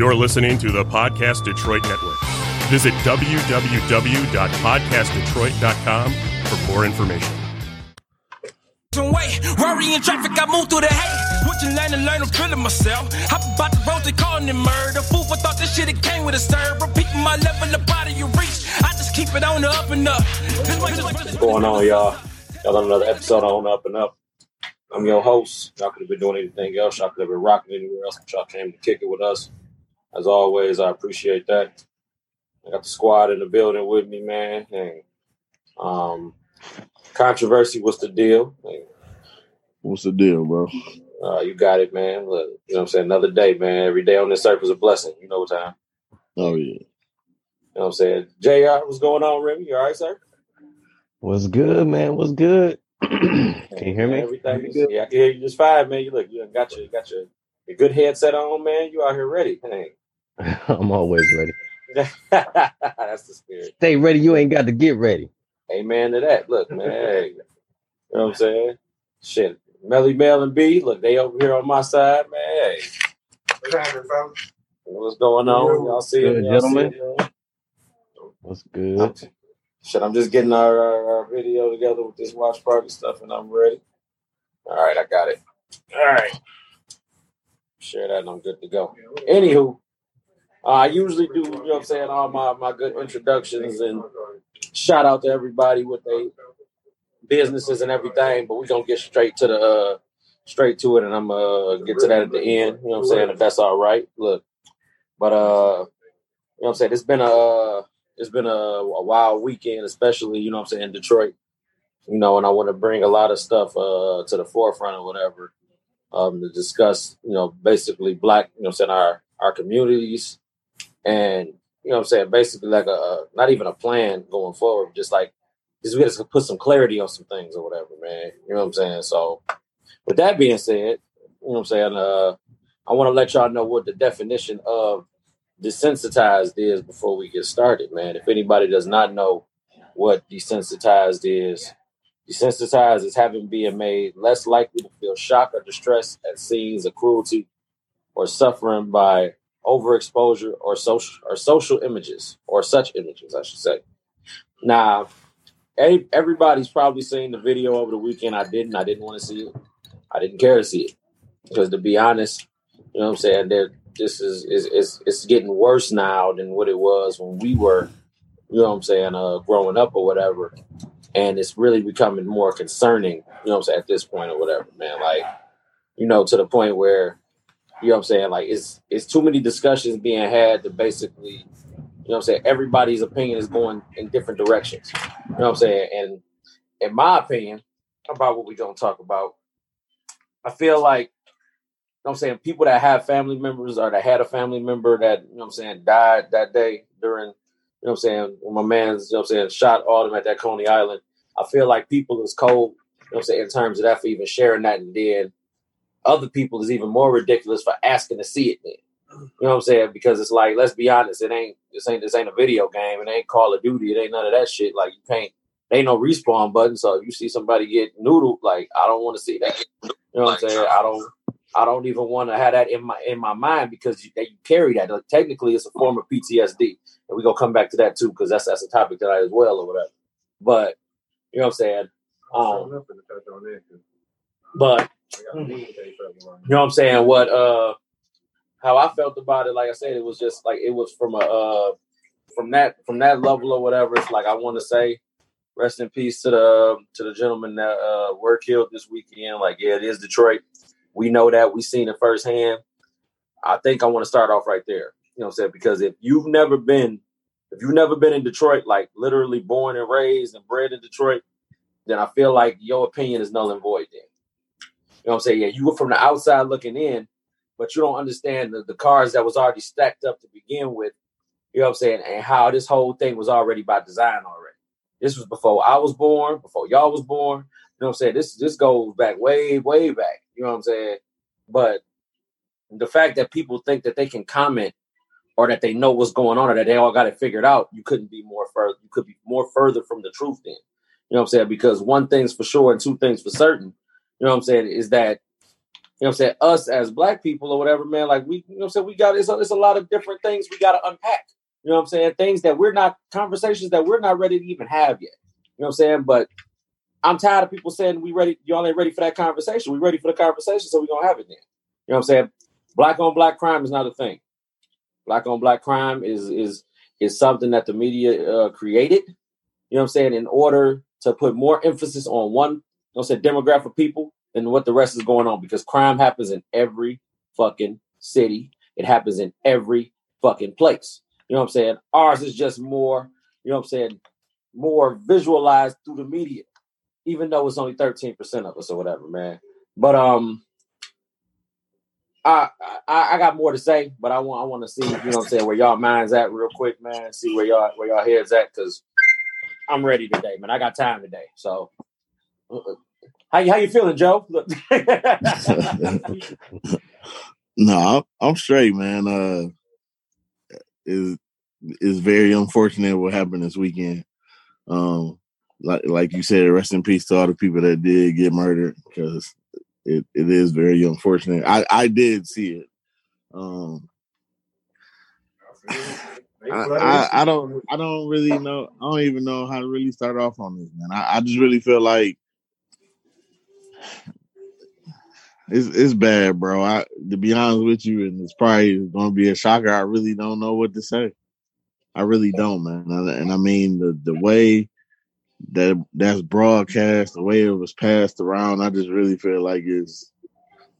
You're listening to the Podcast Detroit Network. Visit www.podcastdetroit.com for more information. Way, worry in traffic, I move through the hate. Switching lane and learn, I'm feeling myself. Hop about the road, they calling it murder. Fool for thought this shit, it came with a stir. Repeating my level of body you reach. I just keep it on the up and up. What's going on, y'all? Y'all on another episode on Up and Up. I'm your host. Y'all could have been doing anything else. Y'all could have been rocking anywhere else, but y'all came to kick it with us. As always, I appreciate that. I got the squad in the building with me, man. And um, controversy was the deal. And, What's the deal, bro? uh, you got it, man. Look, you know what I'm saying? Another day, man. Every day on this earth is a blessing. You know what time. Oh yeah. You know what I'm saying? JR, what's going on, Remy? You all right, sir? What's good, man? What's good? Can you hear me? Everything is, yeah, I can hear you just fine, man. You look, you got your got your, your good headset on, man. You out here ready. Hey. I'm always ready. That's the spirit. Stay ready. You ain't got to get ready. Amen to that. Look, man. hey, you know what I'm saying? Shit. Melly Mel and B, look, they over here on my side, man. Hey. What's going on? Y'all see it, Good, y'all see gentlemen. it, man? What's good? Shit, I'm just getting our, our, our video together with this watch party stuff, and I'm ready. All right, I got it. All right. Share that, and I'm good to go. Anywho, uh, I usually do, you know what I'm saying, all my, my good introductions and shout out to everybody with their businesses and everything, but we're to get straight to the, uh, straight to it, and I'm going to get to that at the end, you know what I'm saying, if that's all right. Look, but, uh, you know what I'm saying, it's been a, it's been a, a wild weekend, especially, you know what I'm saying, in Detroit. You know, and I want to bring a lot of stuff uh, to the forefront or whatever um, to discuss, you know, basically black, you know what I'm saying, our, our communities and, you know what I'm saying, basically like a, not even a plan going forward, just like, just we got to put some clarity on some things or whatever, man. You know what I'm saying? So with that being said, you know what I'm saying, uh, I want to let y'all know what the definition of desensitized is before we get started, man. If anybody does not know what desensitized is, desensitized is having being made less likely to feel shock or distress at scenes of cruelty or suffering by overexposure or social or social images or such images, I should say. Now, everybody's probably seen the video over the weekend. I didn't. I didn't want to see it. I didn't care to see it because, to be honest, you know what I'm saying. This is is is it's getting worse now than what it was when we were, you know what I'm saying, uh, growing up or whatever. And it's really becoming more concerning, you know what I'm saying, at this point or whatever, man. Like, you know, to the point where, you know what I'm saying, like it's it's too many discussions being had to basically, you know what I'm saying, everybody's opinion is going in different directions. You know what I'm saying? And in my opinion, about what we're gonna talk about, I feel like you know what I'm saying, people that have family members or that had a family member that, you know what I'm saying, died that day during, you know what I'm saying, when my man's, you know what I'm saying, shot Autumn at that Coney Island. I feel like people is cold, you know what I'm saying, in terms of that for even sharing that and then other people is even more ridiculous for asking to see it then. You know what I'm saying? Because it's like, let's be honest, it ain't this ain't this ain't a video game, it ain't Call of Duty, it ain't none of that shit. Like you can't there ain't no respawn button. So if you see somebody get noodled, like I don't want to see that. You know what I'm saying? I don't I don't even want to have that in my in my mind because you, that you carry that. Like, technically, it's a form of PTSD, and we're gonna come back to that too because that's that's a topic that I as well or whatever. But you know what I'm saying. Um, but you know what I'm saying. What uh, how I felt about it, like I said, it was just like it was from a uh, from that from that level or whatever. It's like I want to say, rest in peace to the to the gentlemen that uh, were killed this weekend. Like yeah, it is Detroit. We know that. We seen it firsthand. I think I want to start off right there. You know what I'm saying? Because if you've never been, if you've never been in Detroit, like literally born and raised and bred in Detroit, then I feel like your opinion is null and void then. You know what I'm saying? Yeah, you were from the outside looking in, but you don't understand the, the cards that was already stacked up to begin with. You know what I'm saying? And how this whole thing was already by design already. This was before I was born, before y'all was born. You know what I'm saying? This this goes back way, way back. You know what I'm saying? But the fact that people think that they can comment or that they know what's going on or that they all got it figured out, you couldn't be more further. You could be more further from the truth then. You know what I'm saying? Because one thing's for sure and two things for certain. You know what I'm saying? Is that you know what I'm saying, us as black people or whatever, man, like we, you know what I'm saying, we got, it's a, it's a lot of different things we got to unpack. You know what I'm saying? Things that we're not, conversations that we're not ready to even have yet. You know what I'm saying? But I'm tired of people saying we ready, y'all ain't ready for that conversation. We ready for the conversation, so we gonna have it then. You know what I'm saying? Black on black crime is not a thing. Black on black crime is is is something that the media uh, created. You know what I'm saying? In order to put more emphasis on one, know what demographic of people than what the rest is going on because crime happens in every fucking city. It happens in every fucking place. You know what I'm saying? Ours is just more, you know what I'm saying, more visualized through the media, even though it's only 13% of us or whatever, man. But um I, I I got more to say, but I want I want to see, you know what I'm saying, where y'all minds at real quick, man. See where y'all where y'all heads at, because I'm ready today, man. I got time today. So how how you feeling, Joe? No, I'm, I'm straight, man. Uh, is is very unfortunate what happened this weekend. Um, like like you said, rest in peace to all the people that did get murdered because it, it is very unfortunate. I I did see it. Um, I, I, I don't I don't really know I don't even know how to really start off on this man. I, I just really feel like it's it's bad, bro. I to be honest with you, and it's probably gonna be a shocker. I really don't know what to say. I really don't, man. And, and I mean the the way that that's broadcast, the way it was passed around, I just really feel like it's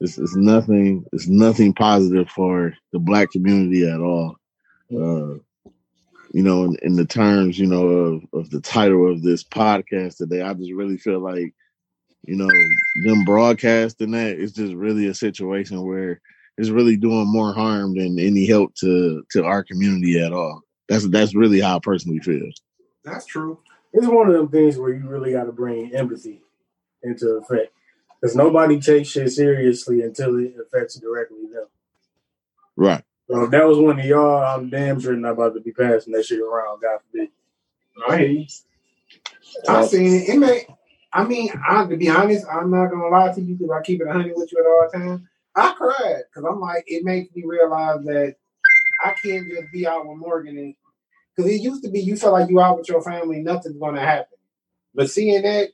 it's, it's nothing it's nothing positive for the black community at all. Uh, you know, in, in, the terms, you know, of, of the title of this podcast today, I just really feel like, you know, them broadcasting that is just really a situation where it's really doing more harm than any help to to our community at all. That's that's really how I personally feel. That's true it's one of them things where you really got to bring empathy into effect because nobody takes shit seriously until it affects directly them. Right. So if that was one of y'all, I'm damn sure not about to be passing that shit around. God forbid. I hear you. I seen it. It may. I mean, I, to be honest, I'm not gonna lie to you because I keep it hundred with you at all times. I cried because I'm like, it makes me realize that I can't just be out with Morgan because it used to be you feel like you out with your family, nothing's gonna happen. But seeing that,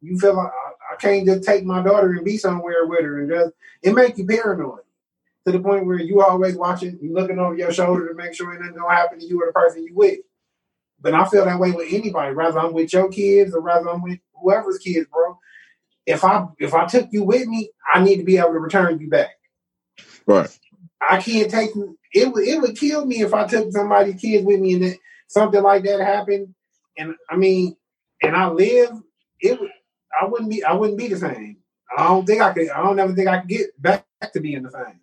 you feel like I, I can't just take my daughter and be somewhere with her, and just it makes you paranoid to the point where you always watching, you looking over your shoulder to make sure nothing gonna happen to you or the person you with. But I feel that way with anybody, rather I'm with your kids or rather I'm with whoever's kids, bro. If I if I took you with me, I need to be able to return you back. Right. I can't take you it would it would kill me if I took somebody's kids with me and it, something like that happened. And I mean, and I live, it would I wouldn't be I wouldn't be the same. I don't think I could. I don't ever think I could get back to being the same.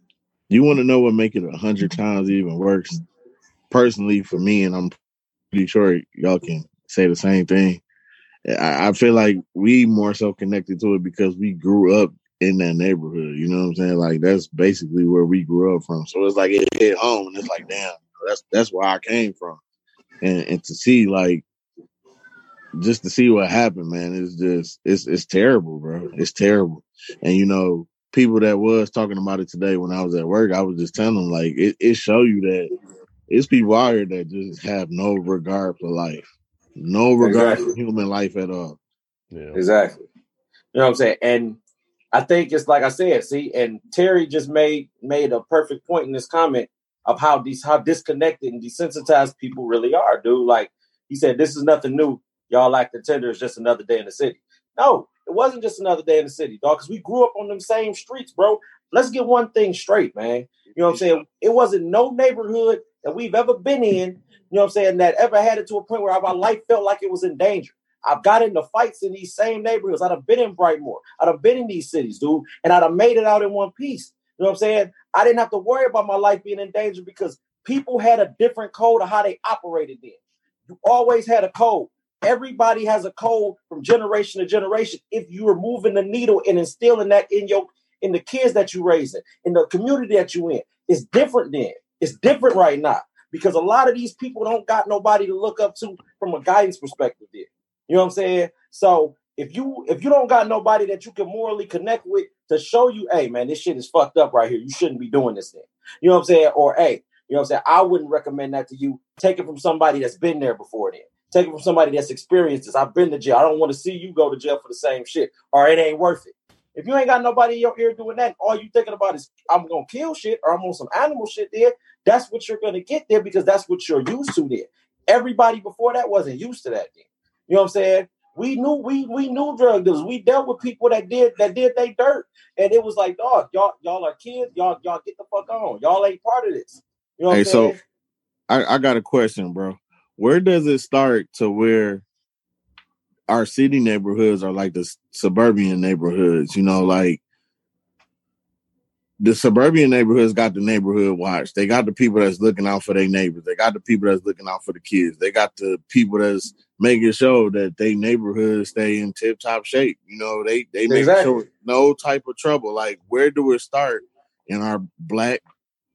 You want to know what make it a hundred times even worse? Personally, for me, and I'm pretty sure y'all can say the same thing. I, feel like we more so connected to it because we grew up in that neighborhood. You know what I'm saying? Like that's basically where we grew up from. So it's like it hit home, and it's like, damn, that's that's where I came from. And and to see like just to see what happened, man, it's just it's it's terrible, bro. It's terrible. And you know, people that was talking about it today when I was at work, I was just telling them like it, it show you that it's people out here that just have no regard for life. No regard exactly. for human life at all. Yeah. Exactly. You know what I'm saying? And I think it's like I said, see, and Terry just made made a perfect point in this comment of how these how disconnected and desensitized people really are, dude. Like he said, this is nothing new. Y'all like the tender is just another day in the city. No, it wasn't just another day in the city, dog, because we grew up on them same streets, bro. Let's get one thing straight, man. You know what I'm saying? It wasn't no neighborhood that we've ever been in, you know what I'm saying, that ever had it to a point where my life felt like it was in danger. I've got into fights in these same neighborhoods. I'd have been in Brightmoor. I'd have been in these cities, dude, and I'd have made it out in one piece. You know what I'm saying? I didn't have to worry about my life being in danger because people had a different code of how they operated then. You always had a code. Everybody has a code from generation to generation. If you are moving the needle and instilling that in your in the kids that you're raising, in the community that you in, it's different then. It's different right now because a lot of these people don't got nobody to look up to from a guidance perspective there. You know what I'm saying? So if you if you don't got nobody that you can morally connect with to show you, hey man, this shit is fucked up right here. You shouldn't be doing this thing. You know what I'm saying? Or hey, you know what I'm saying? I wouldn't recommend that to you. Take it from somebody that's been there before then. Take it from somebody that's experienced this. I've been to jail. I don't want to see you go to jail for the same shit, or it ain't worth it. If you ain't got nobody in your ear doing that, all you thinking about is I'm gonna kill shit or I'm on some animal shit there. That's what you're gonna get there because that's what you're used to there. Everybody before that wasn't used to that then. You know what I'm saying? We knew we we knew drug dealers. We dealt with people that did that did they dirt, and it was like, dog, y'all y'all are kids. Y'all y'all get the fuck on. Y'all ain't part of this. You know what Hey, I'm so saying? I, I got a question, bro. Where does it start to where our city neighborhoods are like the suburban neighborhoods? You know, like the suburban neighborhoods got the neighborhood watch. They got the people that's looking out for their neighbors. They got the people that's looking out for the kids. They got the people that's making sure that they neighborhoods stay in tip top shape. You know, they they make Exactly. sure no type of trouble. Like where do we start in our black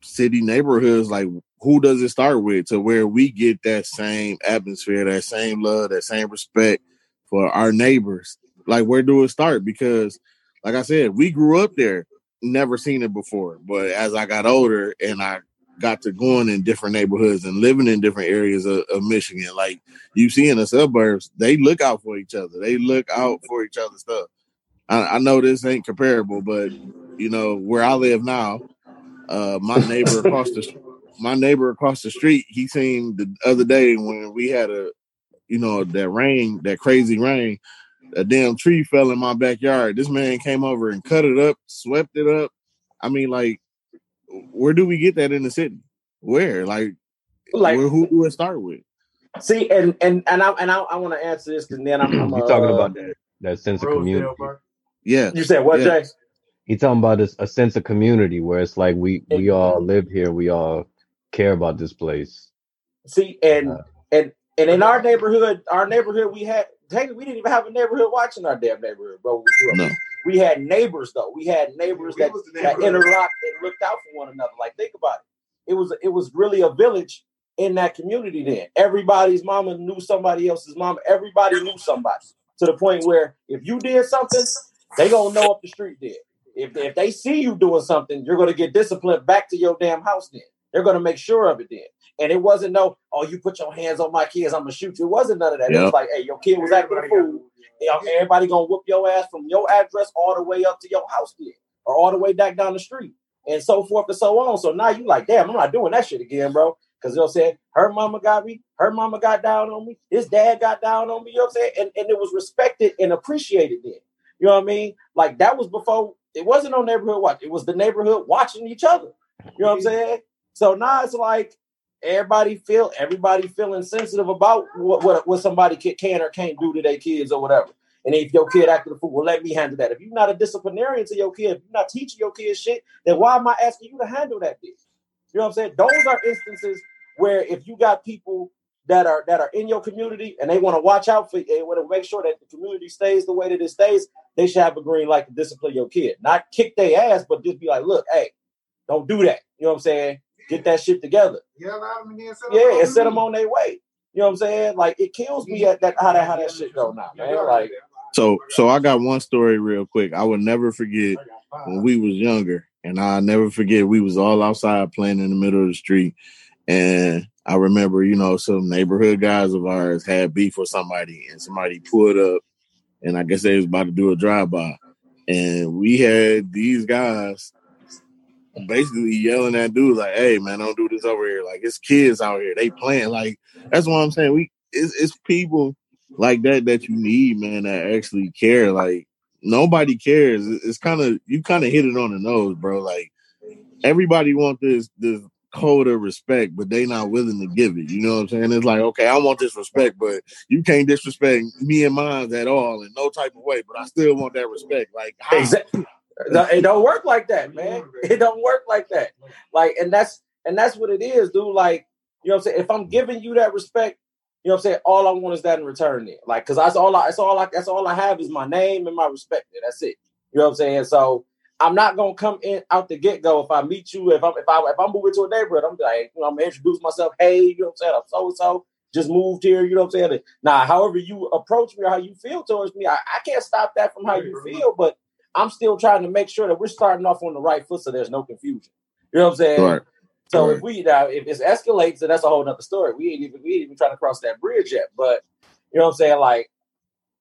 city neighborhoods? Like who does it start with to where we get that same atmosphere, that same love, that same respect for our neighbors? Like where do it start? Because like I said, we grew up there, never seen it before. But as I got older and I got to going in different neighborhoods and living in different areas of, of Michigan, like you see in the suburbs, they look out for each other. They look out for each other's stuff. I, I know this ain't comparable, but you know where I live now, uh, my neighbor across the my neighbor across the street, he seen the other day when we had a you know that rain, that crazy rain, a damn tree fell in my backyard. This man came over and cut it up, swept it up. I mean, like, where do we get that in the city? Where, like, Like where, who do it start with? see, and and and I and I, I want to answer this because then I'm, I'm You're talking uh, about that that sense of community. Rosedale Yeah, You said what, Yeah. Jay? He's talking about this, a sense of community where it's like we we all live here, we all care about this place. See, and Uh, and and in our neighborhood, our neighborhood, we had hey, we didn't even have a neighborhood watch in our damn neighborhood, bro. We grew up. no, We had neighbors though. We had neighbors we that, that interlocked and looked out for one another. Like think about it. It was it was really a village in that community then. Everybody's mama knew somebody else's mama. Everybody knew somebody. To the point where if you did something, they gonna know up the street did. If, if they see you doing something, you're gonna get disciplined back to your damn house then. They're gonna make sure of it then. And it wasn't no, oh, you put your hands on my kids, I'm gonna shoot you. It wasn't none of that. It was like, hey, your kid was acting a fool. You know, everybody gonna whoop your ass from your address all the way up to your house there, or all the way back down the street, and so forth and so on. So now you like, damn, I'm not doing that shit again, bro. Because they'll say her mama got me, her mama got down on me, his dad got down on me. You know what I'm saying? And, and it was respected and appreciated then. You know what I mean? Like that was before it wasn't no neighborhood watch. It was the neighborhood watching each other. You know what I'm saying? So now it's like everybody feel everybody feeling sensitive about what what, what somebody can, or can't do to their kids or whatever. And if your kid acting a fool, well, let me handle that. If you're not a disciplinarian to your kid, if you're not teaching your kid shit, then why am I asking you to handle that bitch? You know what I'm saying? Those are instances where if you got people that are that are in your community and they want to watch out for you, they want to make sure that the community stays the way that it stays, they should have a green light to discipline your kid. Not kick their ass, but just be like, look, hey, don't do that. You know what I'm saying? Get that shit together. Yeah, and set them Yeah, on and set them on their way. You know what I'm saying? Like it kills me at that how that how that shit go now, man. Like So so I got one story real quick. I would never forget when we was younger, and I never forget we was all outside playing in the middle of the street, and I remember you know some neighborhood guys of ours had beef with somebody, and somebody pulled up, and I guess they was about to do a drive by, and we had these guys basically yelling at dudes like, "Hey man, don't do this over here! Like it's kids out here, they playing like that's what I'm saying. We it's, it's people like that that you need, man, that actually care. Like nobody cares. It's kind of you kind of hit it on the nose, bro. Like everybody want this this code of respect, but they not willing to give it. You know what I'm saying? It's like, okay, I want this respect, but you can't disrespect me and mine at all in no type of way. But I still want that respect. Like how? Exactly. It don't work like that, man. It don't work like that. Like, and that's and that's what it is, dude. Like, you know what I'm saying? If I'm giving you that respect, you know what I'm saying? All I want is that in return then. Like, cause that's all I that's all I that's all I have is my name and my respect. There. That's it. You know what I'm saying? So I'm not gonna come in out the get go if I meet you. If I'm if I if I'm moving to a neighborhood, I'm like, you know, I'm gonna introduce myself. Hey, you know what I'm saying? I'm so and so. just moved here. You know what I'm saying? Now, however you approach me or how you feel towards me, I, I can't stop that from how you feel, but I'm still trying to make sure that we're starting off on the right foot so there's no confusion. You know what I'm saying? Right. So Right. if we now if it escalates, then that's a whole nother story. We ain't even we ain't even trying to cross that bridge yet. But you know what I'm saying? Like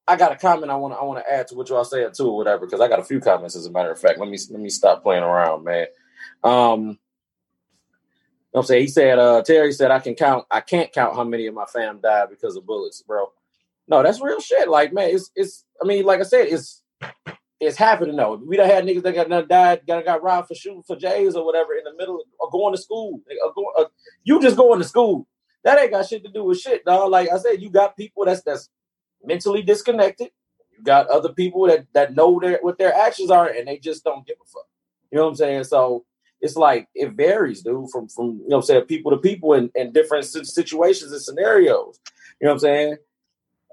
I got a comment I want to I want to add to what y'all saying too, or whatever, because I got a few comments as a matter of fact. Let me let me stop playing around, man. Um you know what I'm saying? He said, uh, Terry said, I can count, I can't count how many of my fam died because of bullets, bro. No, that's real shit. Like, man, it's it's I mean, like I said, it's it's happening though. We done had niggas that got done died, got got robbed for shooting for J's or whatever in the middle of, or going to school. Or uh, you just going to school. That ain't got shit to do with shit, dog. Like I said, you got people that's that's mentally disconnected. You got other people that that know their what their actions are and they just don't give a fuck. You know what I'm saying? So it's like it varies, dude, from from you know I'm saying people to people in, in different situations and scenarios. You know what I'm saying?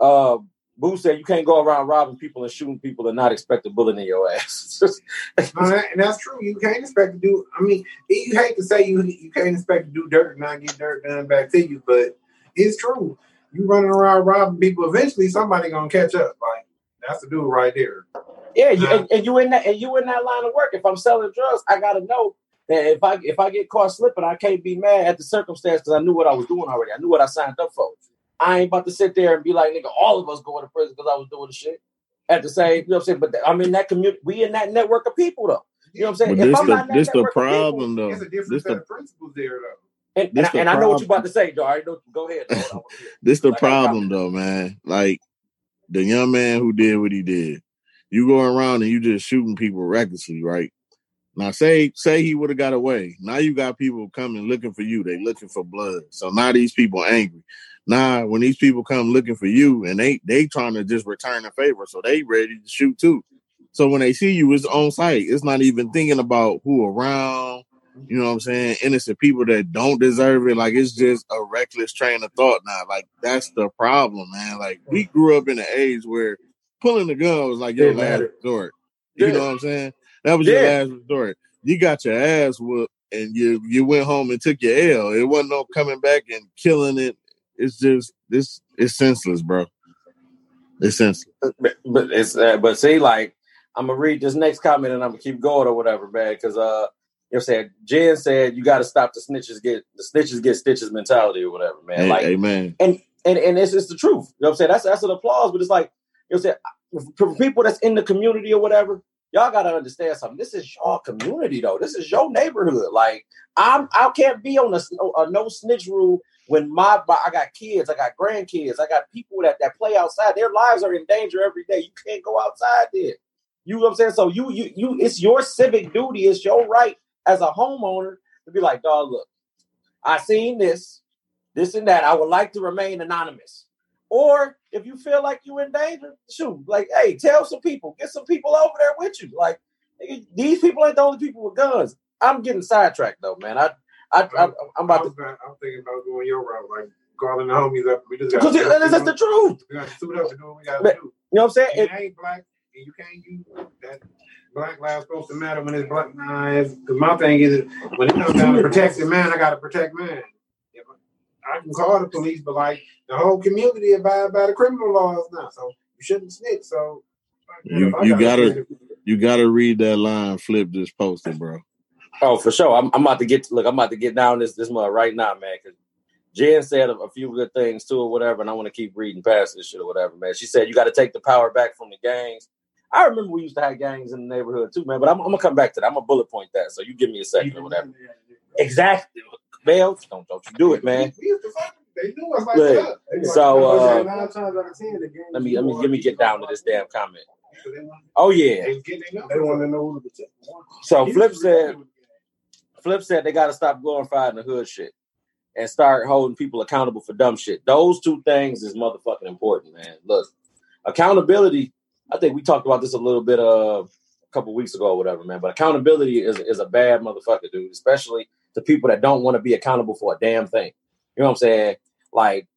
Uh Boo said you can't go around robbing people and shooting people and not expect a bullet in your ass. And that's true. You can't expect to do. I mean, you hate to say you you can't expect to do dirt and not get dirt done back to you, but it's true. You running around robbing people, eventually somebody gonna catch up. Like that's the dude right there. Yeah, you, and, and you in that and you in that line of work. If I'm selling drugs, I gotta know that if I if I get caught slipping, I can't be mad at the circumstance because I knew what I was doing already. I knew what I signed up for. I ain't about to sit there and be like, nigga, all of us going to prison because I was doing the shit. At the same, you know what I'm saying? But I'm in that community. We in that network of people though. You know what I'm saying? But if this I'm the not this the network of people- problem though. It's a different This set the of principles there, though. and, and, I- and I know what you're about to say, Joe. I know. Go ahead. Lord. I wanna hear it. this the I got a problem though, man. Like the young man who did what he did. You go around and you just shooting people recklessly, right? Now say say he would have got away. Now you got people coming looking for you. They looking for blood. So now these people angry. Now when these people come looking for you and they they trying to just return a favor, so they ready to shoot too. So when they see you, it's on site. It's not even thinking about who around. You know what I'm saying? Innocent people that don't deserve it. Like it's just a reckless train of thought now. Like that's the problem, man. Like we grew up in an age where pulling the gun was like your last resort. You know what I'm saying? That was your Yeah. last resort. You got your ass whooped and you you went home and took your L. It wasn't no coming back and killing it. It's just this it's senseless, bro. It's senseless. but, but it's uh, but see, like I'm gonna read this next comment and I'm gonna keep going or whatever, man. Because uh, you know, what I'm saying Jen said you got to stop the snitches get the snitches get stitches mentality or whatever, man. Hey, like amen. and and and it's just the truth. You know what I'm saying? That's that's an applause, but it's like you know what I'm saying for people that's in the community or whatever. Y'all gotta understand something. This is your community, though. This is your neighborhood. Like I'm, I can't be on a, a no snitch rule when my, I got kids, I got grandkids, I got people that that play outside. Their lives are in danger every day. You can't go outside there. You know what I'm saying? So you you you it's your civic duty, it's your right as a homeowner to be like, dog, look, I seen this, this and that. I would like to remain anonymous. Or if you feel like you're in danger, shoot, like, hey, tell some people, get some people over there with you. Like, these people ain't the only people with guns. I'm getting sidetracked though, man. I, I, I oh, I'm I about was, to I'm thinking about going your route, like calling the homies up. We just got because that's the truth. We got to suit up and do what we got to do. You know what I'm saying? It- it ain't black, and you can't use that. Black lives supposed to matter when it's black. Nah, because my thing is, when it comes down to protecting man, I got to protect man. If I can call the police, but like the whole community abide by the criminal laws now, so you shouldn't snitch. So You- if I you gotta- snitch, You gotta read that line Flip this posted, bro. Oh, for sure. I'm, I'm about to get look. I'm about to get down this this mud right now, man. Because Jen said a, a few good things too, or whatever, and I want to keep reading past this shit or whatever, man. She said you got to take the power back from the gangs. I remember we used to have gangs in the neighborhood too, man. But I'm, I'm gonna come back to that. I'm gonna bullet point that. So you give me a second or whatever. Exactly, Bell. Don't don't you do it, man. We used to fuck- They knew us like Look, that. They so, uh, nine times out of ten, the game. Let me let me let me get down to this damn comment. Oh yeah. they get their They numbers want to know who to protect. So Flip said Flip said they got to stop glorifying the hood shit and start holding people accountable for dumb shit. Those two things is motherfucking important, man. Look, accountability. I think we talked about this a little bit uh, a couple weeks ago or whatever, man. But accountability is is a bad motherfucker, dude. Especially to people that don't want to be accountable for a damn thing. You know what I'm saying? Like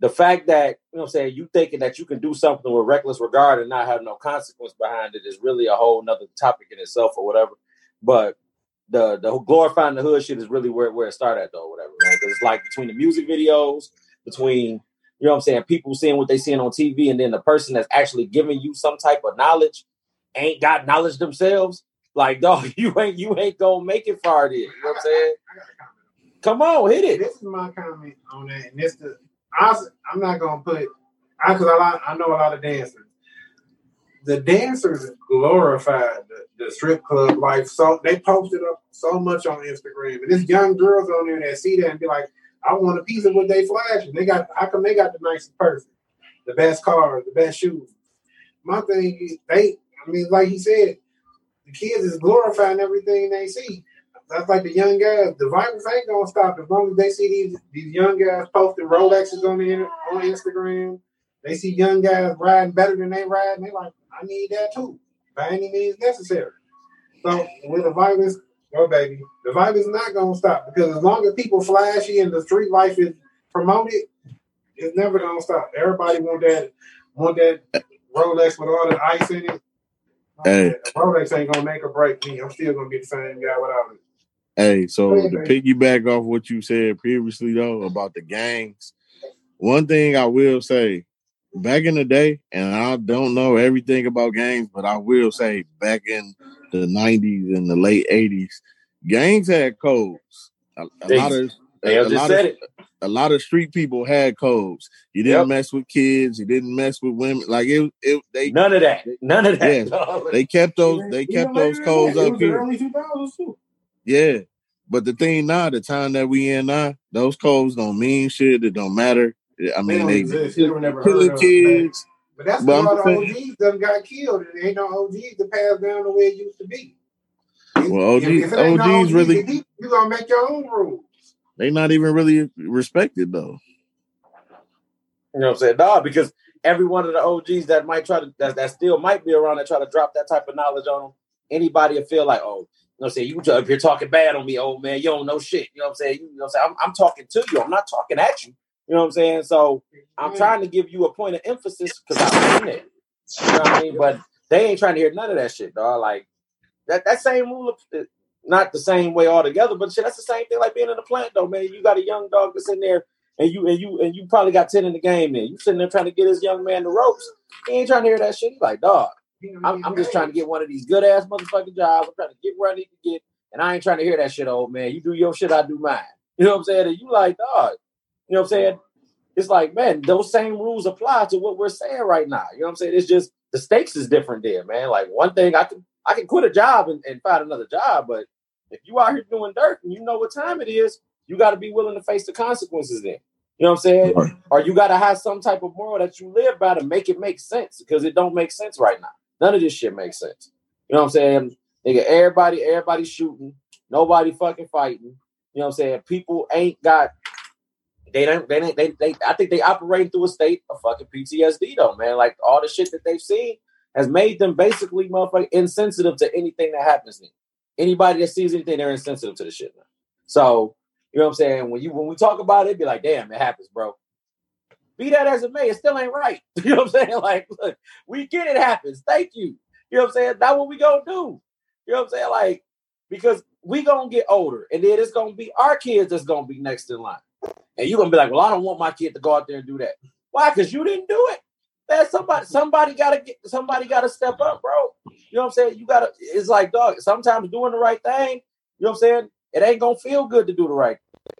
the fact that you know what I'm saying you thinking that you can do something with reckless regard and not have no consequence behind it is really a whole nother topic in itself or whatever. But the the glorifying the hood shit is really where, where it started at though, whatever, man. Because it's like between the music videos, between You know what I'm saying? People seeing what they seeing on TV, and then the person that's actually giving you some type of knowledge ain't got knowledge themselves. Like, dog, you ain't you ain't gonna make it far there. You know what I'm saying? Come on, hit it. This is my comment on that, and this the I'm not gonna put I because I, I know a lot of dancers. The dancers glorified the, the strip club life, so they posted up so much on Instagram, and there's young girls on there that see that and be like, "I want a piece of what they flashing." They got how come they got the nicest person, the best cars, the best shoes. My thing is they. I mean, like he said, the kids is glorifying everything they see. That's like the young guys. The violence ain't gonna stop as long as they see these these young guys posting Rolexes on the on Instagram. They see young guys riding better than they ride, and they like, I need that too, by any means necessary. So with the violence, oh baby, the violence is not gonna stop because as long as people flashy and the street life is promoted, it's never gonna stop. Everybody want that want that Rolex with all the ice in it. Hey. Rolex ain't gonna make or break me. I'm still gonna be the same guy without it. Hey, so Go ahead, to man. piggyback off what you said previously though about the gangs, one thing I will say, back in the day, and I don't know everything about gangs, but I will say back in the nineties and the late eighties, gangs had codes. A, a lot of They a, just lot said of it. A lot of street people had codes. You didn't Yep. mess with kids. You didn't mess with women. Like it, it they None of that. None of that. Yeah. dog. they kept those they Even kept later those codes that, it up the here. early 2000s too. Yeah. But the thing now, the time that we in now, those codes don't mean shit. It don't matter. I They mean, don't they, exist. They never killing heard of. kids. But that's But why all the just saying- OGs done got killed, and there ain't no OGs to pass down the way it used to be. If- Well, if- OG if it no OGs really- to keep, you gonna make your own rules. They not even really respected though. You know what I'm saying? Nah, because every one of the OGs that might try to that, that still might be around that try to drop that type of knowledge on them, anybody will feel like, oh, you know what I'm saying? You if you're talking bad on me, old man, you don't know shit. You know what I'm saying? You, know what I'm saying? I'm, I'm talking to you. I'm not talking at you. You know what I'm saying? So I'm mm-hmm. trying to give you a point of emphasis because I've been there. You know what I mean? But they ain't trying to hear none of that shit, dog. Like that that same rule of not the same way altogether, but shit, that's the same thing like being in the plant though, man. You got a young dog that's in there and you and you and you probably got 10 in the game then. You sitting there trying to get this young man the ropes. He ain't trying to hear that shit. He like, dog, I'm, I'm just trying to get one of these good ass motherfucking jobs. I'm trying to get where I need to get, and I ain't trying to hear that shit, old man. You do your shit, I do mine. You know what I'm saying? And you like, dog. You know what I'm saying? It's like, man, those same rules apply to what we're saying right now. You know what I'm saying? It's just the stakes is different there, man. Like one thing I can I can quit a job and, and find another job, but if you out here doing dirt and you know what time it is, you got to be willing to face the consequences then. You know what I'm saying? Right. Or you got to have some type of moral that you live by to make it make sense because it don't make sense right now. None of this shit makes sense. You know what I'm saying? Nigga, everybody, everybody shooting, nobody fucking fighting. You know what I'm saying? People ain't got they don't they don't they, they I think they operate through a state of fucking PTSD though, man. Like all the shit that they've seen has made them basically motherfucking insensitive to anything that happens them. Anybody that sees anything, they're insensitive to the shit. So, you know what I'm saying? When you when we talk about it, be like, damn, it happens, bro. Be that as it may, it still ain't right. You know what I'm saying? Like, look, we get it happens. Thank you. You know what I'm saying? That's what we gonna do. You know what I'm saying? Like, because we gonna get older, and then it's gonna be our kids that's gonna be next in line. And you're gonna be like, Well, I don't want my kid to go out there and do that. Why? Because you didn't do it. Man, somebody somebody gotta get somebody gotta step up, bro. You know what I'm saying? You gotta it's like dog, sometimes doing the right thing, you know what I'm saying? It ain't gonna feel good to do the right thing.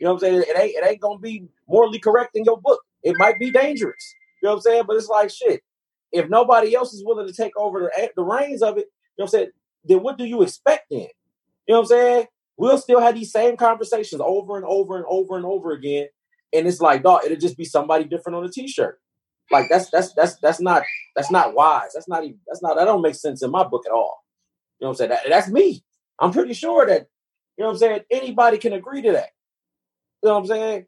You know what I'm saying? It ain't it ain't gonna be morally correct in your book. It might be dangerous. You know what I'm saying? But it's like shit. If nobody else is willing to take over the, eh, the reins of it, you know what I'm saying? Then what do you expect then? You know what I'm saying? We'll still have these same conversations over and over and over and over again. And it's like, dog, it'll just be somebody different on a t-shirt. Like that's that's that's that's not that's not wise. That's not even that's not that don't make sense in my book at all. You know what I'm saying? That, that's me. I'm pretty sure that, you know what I'm saying, anybody can agree to that. You know what I'm saying?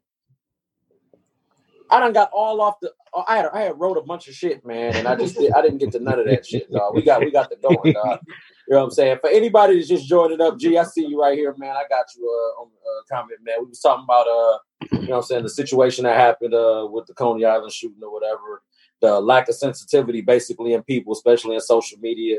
I done got all off the. I had I had wrote a bunch of shit, man, and I just did, I didn't get to none of that shit, dog. We got we got the going, dog. You know what I'm saying? For anybody that's just joining up, G, I see you right here, man. I got you uh, on uh, comment, man. We was talking about uh, you know what I'm saying, the situation that happened uh with the Coney Island shooting or whatever, the lack of sensitivity basically in people, especially in social media.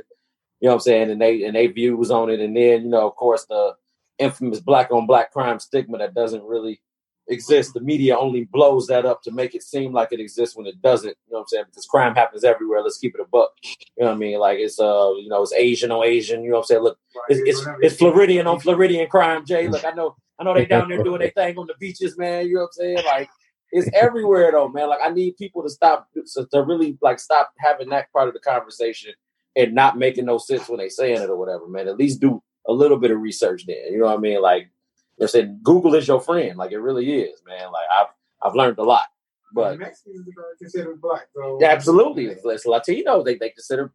You know what I'm saying? And they and they views on it, and then you know, of course, the infamous black on black crime stigma that doesn't really exists. The media only blows that up to make it seem like it exists when it doesn't. You know what I'm saying? Because crime happens everywhere. Let's keep it a buck. You know what I mean? Like it's uh, you know, it's Asian on Asian. You know what I'm saying? Look, it's it's, it's Floridian on Floridian crime. Jay, look, I know I know they down there doing their thing on the beaches, man. You know what I'm saying? Like it's everywhere though, man. Like I need people to stop so to really like stop having that part of the conversation and not making no sense when they saying it or whatever, man. At least do a little bit of research there. You know what I mean? Like I said, Google is your friend. Like it really is, man. Like I've I've learned a lot. But Mexicans are considered black, so yeah, absolutely, it's, Latino. They they consider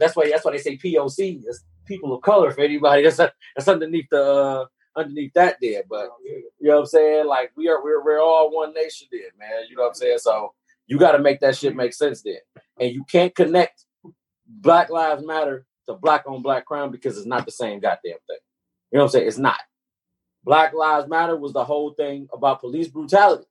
that's why that's why they say POC. It's people of color for anybody that's that's underneath the uh, underneath that there. But you know what I'm saying? Like we are we're we're all one nation there, man. You know what I'm saying? So you got to make that shit make sense there, and you can't connect Black Lives Matter to black on black crime because it's not the same goddamn thing. You know what I'm saying? It's not. Black Lives Matter was the whole thing about police brutality.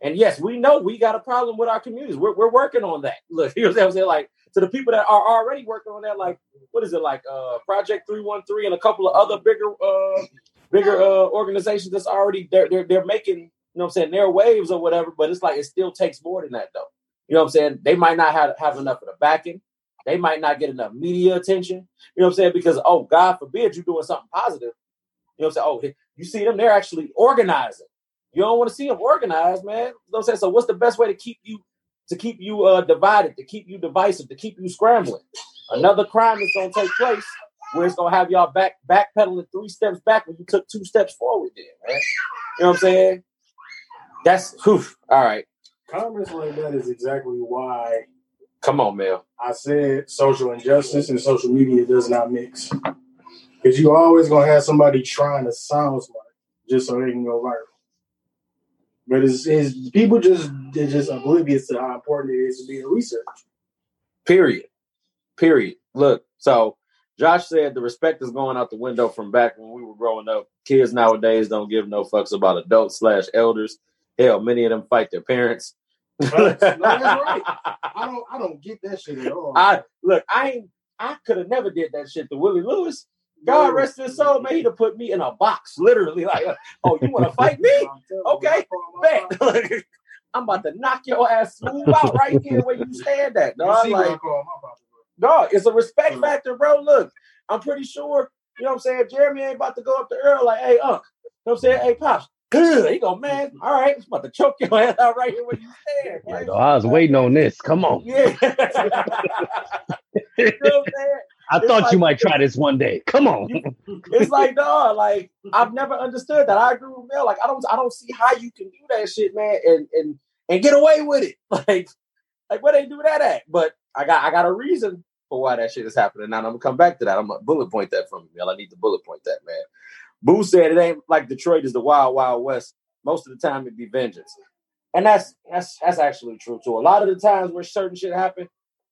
And yes, we know we got a problem with our communities. We're, we're working on that. Look, you know what I'm saying? Like to the people that are already working on that, like what is it like uh Project 313 and a couple of other bigger uh bigger uh organizations that's already they're they're, they're making, you know what I'm saying, their waves or whatever, but it's like it still takes more than that though. You know what I'm saying? They might not have, have enough of the backing. They might not get enough media attention. You know what I'm saying? Because oh, God forbid you're doing something positive. You know what I'm saying? Oh, you see them, they're actually organizing. You don't want to see them organized, man. You know what I'm saying? So what's the best way to keep you to keep you uh, divided, to keep you divisive, to keep you scrambling? Another crime is gonna take place where it's gonna have y'all back backpedaling three steps back when you took two steps forward there, man. You know what I'm saying? That's whew, all right. Comments like that is exactly why Come on, Mel. I said social injustice and social media does not mix. Because you always gonna have somebody trying to sound smart just so they can go viral. But it's, it's people just they're just oblivious to how important it is to be in research. Period. Period. Look, so Josh said the respect is going out the window from back when we were growing up. Kids nowadays don't give no fucks about adults slash elders. Hell, many of them fight their parents. no, that's right. I don't I don't get that shit at all. I look, I ain't I could have never did that shit to Willie Lewis. God rest his soul, man. He'd have put me in a box, literally. Like, uh, oh, you want to fight me? Okay, bet. I'm about to knock your ass smooth out right here where you stand at, dog. Like, dog, it's a respect factor, bro. Look, I'm pretty sure, you know what I'm saying? Jeremy ain't about to go up to Earl like, hey, Unc, you know what I'm saying? Hey, Pops, good. He go, man, all right, I'm about to choke your ass out right here where you stand. Like, oh, I was waiting on this. Come on. Yeah. you know? I It's thought like- you might try this one day. Come on. it's like dog, like I've never understood that. I agree with Mel. Like I don't I don't see how you can do that shit, man, and and and get away with it. Like like where they do that at? But I got I got a reason for why that shit is happening. Now I'm gonna come back to that. I'm gonna bullet point that from you, Mel. I need to bullet point that, man. Boo said it ain't like Detroit is the wild, wild west. Most of the time it'd be vengeance. And that's that's that's actually true too. A lot of the times where certain shit happen,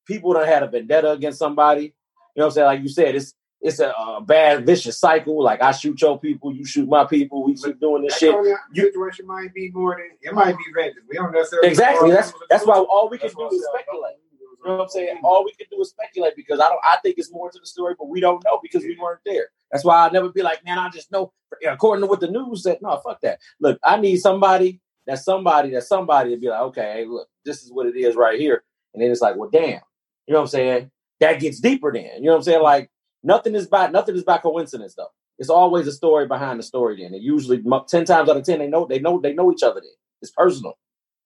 people done had a vendetta against somebody. You know what I'm saying? Like you said, it's it's a, uh bad vicious cycle. Like I shoot your people, you shoot my people. We keep doing this shit. That situation might be more than it might be vengeance. We don't necessarily Exactly. That's that's why all we can do is speculate. You know what I'm saying? All we can do is speculate because I don't. I think it's more to the story, but we don't know because we weren't there. That's why I never be like, man, I just know. According to what the news said, no, fuck that. Look, I need somebody. that somebody. that somebody to be like, okay, hey, look, this is what it is right here. And then it's like, well, damn. You know what I'm saying? That gets deeper. Then you know what I'm saying? Like nothing is by nothing is by coincidence though. It's always a story behind the story. Then and usually ten times out of ten they know they know they know each other. Then it's personal.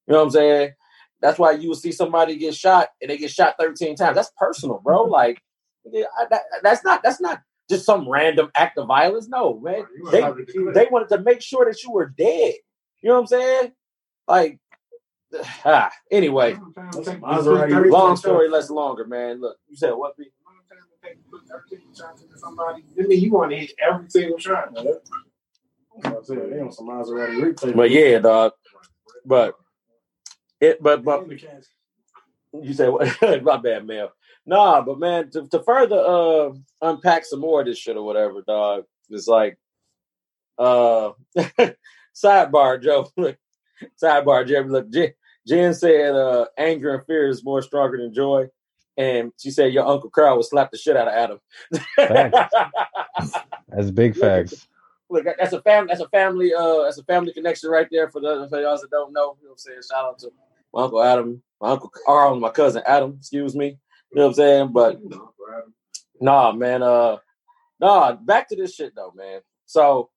You know what I'm saying? That's why you will see somebody get shot and they get shot 13 times. That's personal, bro. Like I- that, that's not that's not just some random act of violence. No, man. They, they wanted to make sure that you were dead. You know what I'm saying? Like, ah, anyway, long story less longer, man. Look, you said what? B? Somebody, I mean, you want to hit every single shot. man. I said, they on some Maserati replay. But yeah, dog. But it, but but you said what? My bad, man. Nah, but man, to, to further uh unpack some more of this shit or whatever, dog. It's like uh sidebar, Joe. Look, sidebar, Jeremy. Look, Jen, Jen said uh anger and fear is more stronger than joy. And she said your Uncle Carl would slap the shit out of Adam. That's big facts. look, that- that's a family. That's a family. Uh, that's a family connection right there for the for y'all that don't know. You know what I'm saying? Shout out to my uncle Adam, my uncle Carl, my cousin Adam. Excuse me. You know what I'm saying? But nah, man. Uh, nah. Back to this shit though, man. So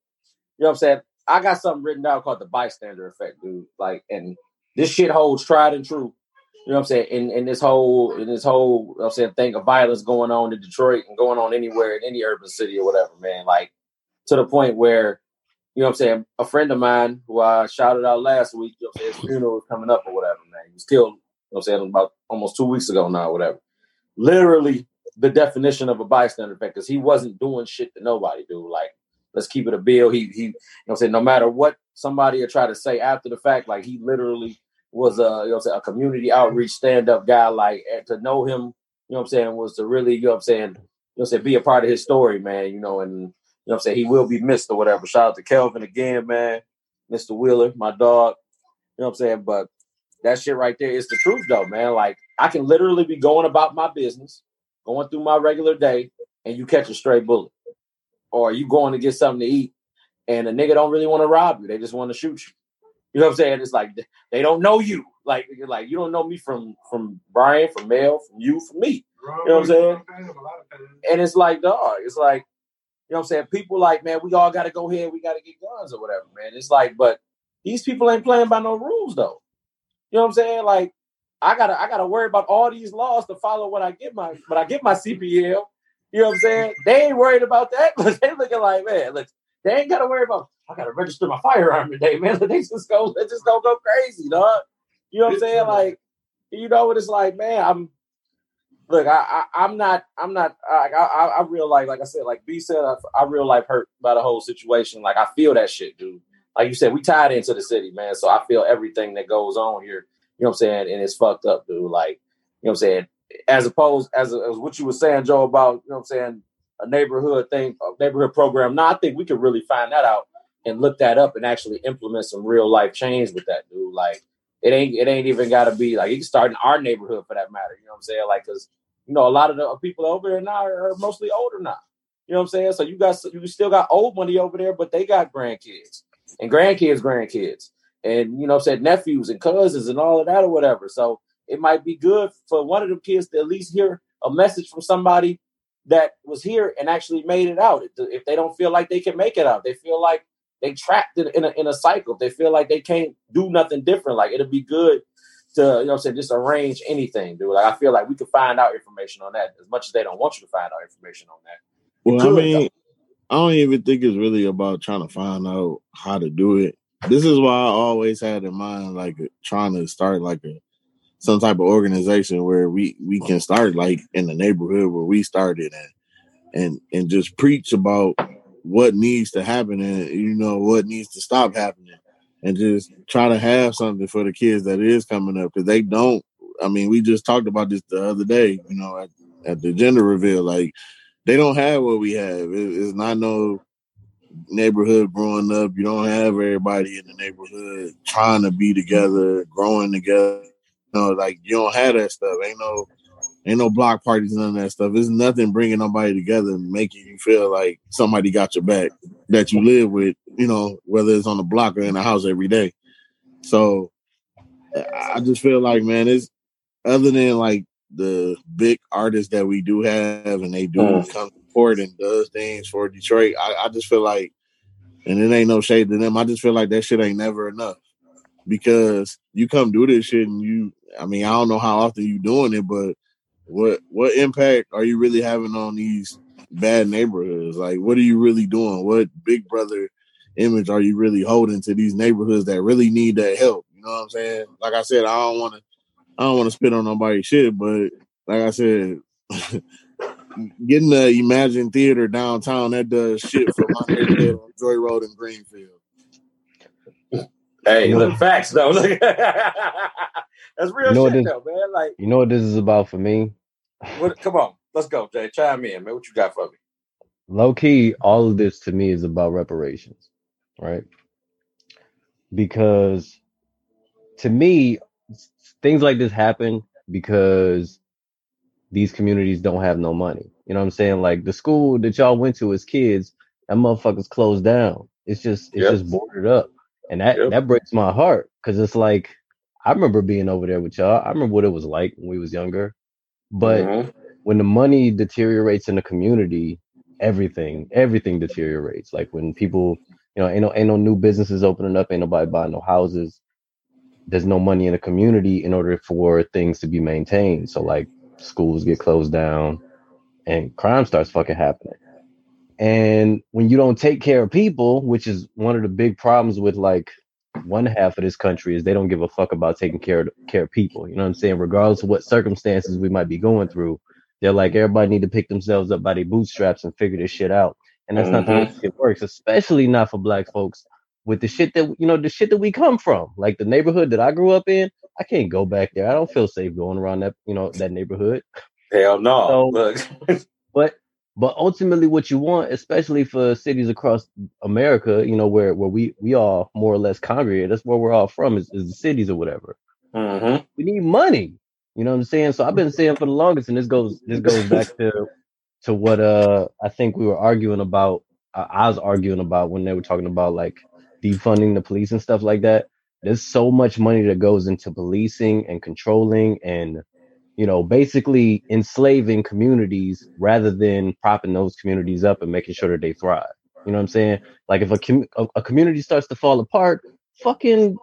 you know what I'm saying? I got something written down called the bystander effect, dude. Like, and this shit holds tried and true. You know what I'm saying? In in this whole in this whole you know I'm saying thing of violence going on in Detroit and going on anywhere in any urban city or whatever, man. Like to the point where, you know what I'm saying, a friend of mine who I shouted out last week, you know his funeral was coming up or whatever, man. He was killed, you know I'm saying, about almost two weeks ago now, or whatever. Literally the definition of a bystander effect, because he wasn't doing shit to nobody, dude. Like, let's keep it a bill. He he you know what I'm saying, no matter what somebody would try to say after the fact, like he literally was a you know I'm saying, a community outreach stand-up guy. Like to know him, you know what I'm saying, was to really, you know what I'm saying, you know what I'm saying, be a part of his story, man, you know, and know what I'm saying, he will be missed or whatever. Shout out to Kelvin again, man. Mr. Wheeler, my dog. You know what I'm saying? But that shit right there is the truth though, man. Like I can literally be going about my business, going through my regular day, and you catch a stray bullet. Or you going to get something to eat and a nigga don't really want to rob you. They just want to shoot you. You know what I'm saying? It's like they don't know you. Like you're like you don't know me from from Brian, from Mel, from you, from me. You know what I'm saying? And it's like, dog, it's like, you know what I'm saying? People like, man, we all gotta go here, we gotta get guns or whatever, man. It's like, but these people ain't playing by no rules though. You know what I'm saying? Like, I gotta I gotta worry about all these laws to follow when I get my when I get my CPL. You know what I'm saying? They ain't worried about that, but they looking like, man, look, they ain't gotta worry about I gotta register my firearm today, man. They just go, they just don't go crazy, dog. You know what I'm saying? Like, you know what it's like, man. I'm look, I, I I'm not, I'm not, I, I, I real life, like I said, like B said, I, I real life hurt by the whole situation. Like I feel that shit, dude. Like you said, we tied into the city, man. So I feel everything that goes on here. You know what I'm saying? And it's fucked up, dude. Like, you know what I'm saying? As opposed, as, as what you were saying, Joe, about you know what I'm saying, a neighborhood thing, a neighborhood program. Now I think we could really find that out and look that up and actually implement some real life change with that, dude. Like, it ain't, it ain't even got to be like you can start in our neighborhood for that matter. You know what I'm saying? Like, cause you know, a lot of the people over there now are mostly older now. You know what I'm saying? So you got you still got old money over there, but they got grandkids and grandkids, grandkids, and you know said nephews and cousins and all of that or whatever. So it might be good for one of the kids to at least hear a message from somebody that was here and actually made it out. If they don't feel like they can make it out, they feel like they trapped in, a, in a cycle. They feel like they can't do nothing different. Like it'll be good to, you know what I'm saying, just arrange anything, dude. Like I feel like we could find out information on that as much as they don't want you to find out information on that. You Well, I could, mean, I don't even think it's really about trying to find out how to do it. This is why I always had in mind like trying to start like a some type of organization where we we can start like in the neighborhood where we started and and and just preach about what needs to happen and you know what needs to stop happening and just try to have something for the kids that is coming up because they don't i mean we just talked about this the other day you know at, at the gender reveal like they don't have what we have. It, it's not no neighborhood growing up. You don't have everybody in the neighborhood trying to be together growing together you know like you don't have that stuff. Ain't no Ain't no block parties, none of that stuff. It's nothing bringing nobody together and making you feel like somebody got your back that you live with, you know, whether it's on the block or in the house every day. So I just feel like, man, it's other than like the big artists that we do have and they do Mm. come forward and does things for Detroit, I, I just feel like, and it ain't no shade to them, I just feel like that shit ain't never enough because you come do this shit and you, I mean, I don't know how often you doing it, but what what impact are you really having on these bad neighborhoods? Like, what are you really doing? What big brother image are you really holding to these neighborhoods that really need that help? You know what I'm saying? Like I said, I don't want to, I don't want to spit on nobody's shit, but like I said, getting the Imagine Theater downtown that does shit for my neighborhood on Joy Road in Greenfield. Hey, You know- look, facts though. That's real You know what shit this- though, man. Like, You know what this is about for me? what, come on, let's go, Jay. Chime in, man. What you got for me? Low key, all of this to me is about reparations, right? Because to me, things like this happen because these communities don't have no money. You know what I'm saying? Like the school that y'all went to as kids that motherfucker's closed down. It's just it's Yep. just boarded up, and that Yep. that breaks my heart because it's like I remember being over there with y'all. I remember what it was like when we was younger, but Mhm. when the money deteriorates in the community, everything everything deteriorates. Like when people, you know, ain't no ain't no new businesses opening up, ain't nobody buying no houses. There's no money in the community in order for things to be maintained. So like schools get closed down, and crime starts fucking happening. And when you don't take care of people, which is one of the big problems with like one half of this country is they don't give a fuck about taking care of care of people. You know what I'm saying? Regardless of what circumstances we might be going through, they're like everybody need to pick themselves up by their bootstraps and figure this shit out. And that's not the way it works, especially not for black folks with the shit that you know, the shit that we come from. Like the neighborhood that I grew up in, I can't go back there. I don't feel safe going around that, you know, that neighborhood. Hell no. So- Look. But but ultimately what you want, especially for cities across America, you know, where where we we all more or less congregate, that's where we're all from, is, is the cities or whatever. hmm We need money. You know what I'm saying? So I've been saying for the longest, and this goes this goes back to to what uh I think we were arguing about. Uh, I was arguing about when they were talking about like defunding the police and stuff like that. There's so much money that goes into policing and controlling and you know basically enslaving communities rather than propping those communities up and making sure that they thrive. You know what I'm saying? Like if a com- a, community starts to fall apart, fucking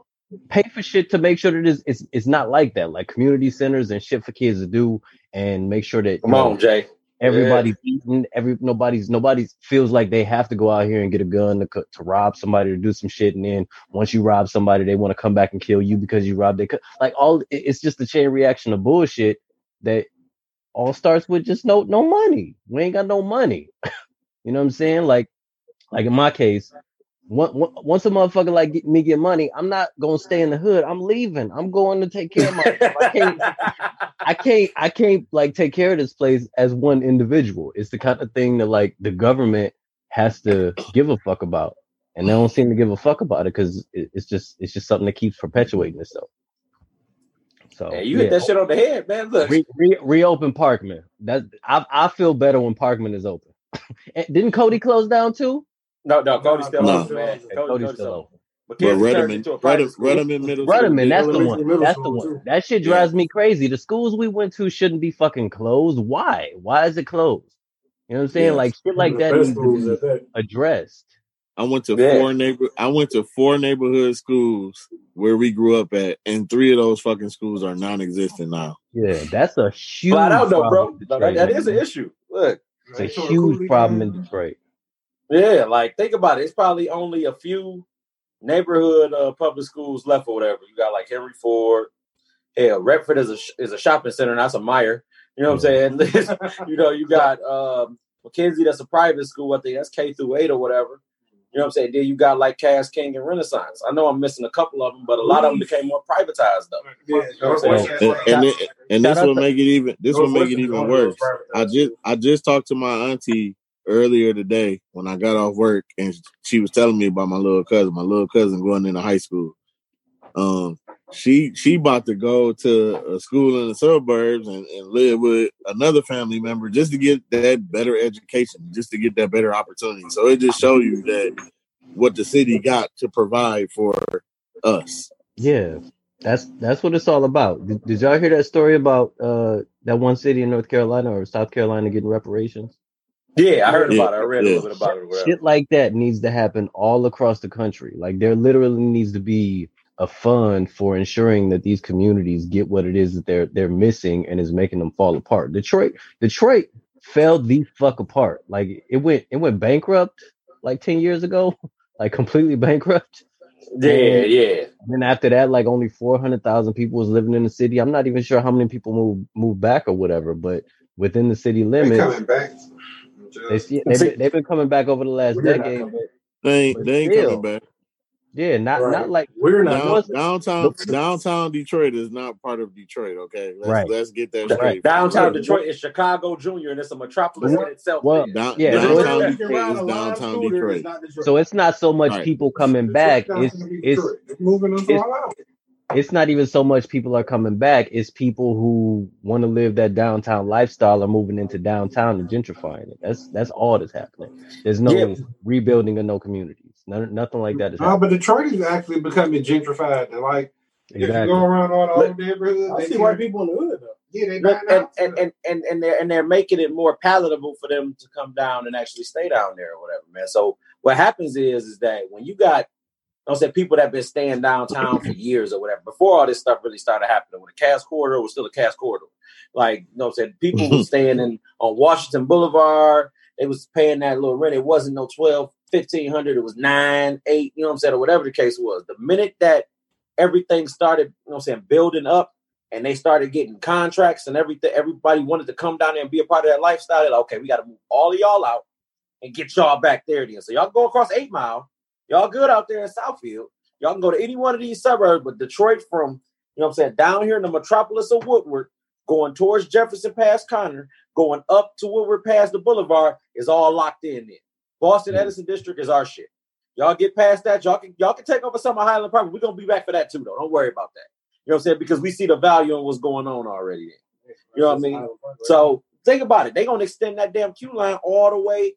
pay for shit to make sure that it's, it's it's not like that. Like community centers and shit for kids to do, and make sure that Come know, on, Jay. everybody's eating. Every nobody's nobody's feels like they have to go out here and get a gun to to rob somebody to do some shit, and then once you rob somebody, they want to come back and kill you because you robbed co- Like all, it's just a chain reaction of bullshit that all starts with just no no money. We ain't got no money. you know what I'm saying? Like like in my case, once a motherfucker like get, me get money, I'm not gonna stay in the hood. I'm leaving. I'm going to take care of myself. I can't. I can't. I can't like take care of this place as one individual. It's the kind of thing that like the government has to give a fuck about, and they don't seem to give a fuck about it because it, it's just it's just something that keeps perpetuating itself. So Hey, you hit that shit on the head, man. Look. Re, re, reopen Parkman. That I I feel better when Parkman is open. Didn't Cody close down too? No, no, Cody's still No. open, man. Cody, Cody's Cody's still still open. open. But Mackenzie turned Ruddiman, into a private Ruddiman, school. Ruddiman Middle Ruddiman, School. that's the one. That's the one. too. That shit Yeah. drives me crazy. The schools we went to shouldn't be fucking closed. Why? Why is it closed? You know what I'm saying? Yeah. Like shit like that needs to be that. addressed. I went to Yeah. four neighbor. I went to four neighborhood schools where we grew up at, and three of those fucking schools are non-existent now. Yeah, that's a huge Flat out though, bro. problem in No, that, that is an issue. Look, It's a huge Cooley problem in. Detroit. Yeah, like think about it. It's probably only a few neighborhood uh, public schools left or whatever. You got like Henry Ford. Hell, Redford is a is a shopping center, and that's a Meijer. You know what I'm saying? you know, you got um, Mackenzie, that's a private school. I think that's K through eight or whatever. You know what I'm saying? Then you got like Cass King and Renaissance. I know I'm missing a couple of them, but a lot of them became more privatized though. Yeah, You know what I'm saying? And, and, it- and this Shout will make it even. This will make it even one of those worse. I just I just talked to my auntie earlier today when I got off work, and she was telling me about my little cousin. My little cousin going into high school. Um, she she about to go to a school in the suburbs and, and live with another family member just to get that better education, just to get that better opportunity. So it just shows you that what the city got to provide for us. Yeah, that's that's what it's all about. Did, did y'all hear that story about uh that one city in North Carolina or South Carolina getting reparations? Yeah, I heard Yeah, about it. I read a little bit about it. whatever. Shit like that needs to happen all across the country. Like there literally needs to be a fund for ensuring that these communities get what it is that they're they're missing and is making them fall apart. Detroit, Detroit fell the fuck apart. Like it went it went bankrupt like 10 years ago, like completely bankrupt. Yeah, And yeah. then after that, like only 400,000 people was living in the city. I'm not even sure how many people moved moved back or whatever, but within the city They limits, coming back. They see, they've, been, they've been coming back over the last We're decade. But They ain't, they ain't still, coming back. yeah, not Right. not like We're not. Down, downtown downtown Detroit is not part of Detroit. Okay, let's Right. let's get that Right. straight. Downtown Detroit is Chicago Junior, and it's a metropolis Well, in itself. well. Down, Yeah, so downtown it's- Detroit is downtown Detroit. it's not Detroit. so it's not so much Right. people coming Detroit back. It's it's It's moving us it's- all out. It's not even so much people are coming back. It's people who want to live that downtown lifestyle are moving into downtown and gentrifying it. That's that's all that's happening. There's no Yeah. rebuilding of no communities. None, nothing like that is No, happening. but Detroit is actually becoming gentrified. And like, if you Exactly. go around all the old neighborhoods, I they see white people in the hood though. yeah, they Look, buying and, and, and, and, and they're and they're making it more palatable for them to come down and actually stay down there or whatever, man. So what happens is is that when you got I say people that have been staying downtown for years or whatever, before all this stuff really started happening, when the Cass Corridor was still a Cass Corridor. Like, you know what I'm saying? People were mm-hmm. staying in on Washington Boulevard, they was paying that little rent. It wasn't no 12, 1500, it was nine, eight, you know what I'm saying, or whatever the case was. The minute that everything started, you know what I'm saying, building up and they started getting contracts and everything, everybody wanted to come down there and be a part of that lifestyle. They're like, okay, we got to move all of y'all out and get y'all back there then. So y'all go across Eight Mile, y'all good out there in Southfield. Y'all can go to any one of these suburbs, but Detroit from, you know what I'm saying, down here in the metropolis of Woodward, going towards Jefferson past Conner, going up to Woodward past the boulevard is all locked in there. Boston Mhm. Edison District is our shit. Y'all get past that, y'all can y'all can take over some of Highland Park. We're gonna be back for that too, though. Don't worry about that. You know what I'm saying? Because we see the value in what's going on already. Then. You know what I mean? So think about it. They're gonna extend that damn Q line all the way,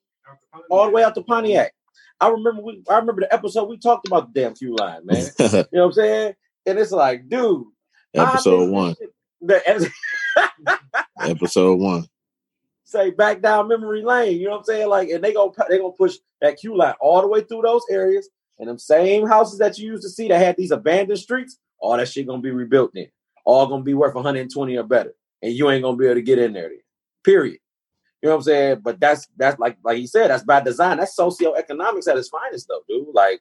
all the way out to Pontiac. I remember we I remember the episode we talked about the damn Q line, man. You know what I'm saying? And it's like, dude, Episode one. The- Episode one. say back down memory lane. You know what I'm saying? Like, and they gonna they gonna push that Q line all the way through those areas, and them same houses that you used to see that had these abandoned streets, all that shit gonna be rebuilt then. All gonna be worth 120 or better, and you ain't gonna be able to get in there. Then. Period. You know what I'm saying? But that's that's like like he said, that's by design. That's socioeconomics at its finest, though, dude. Like,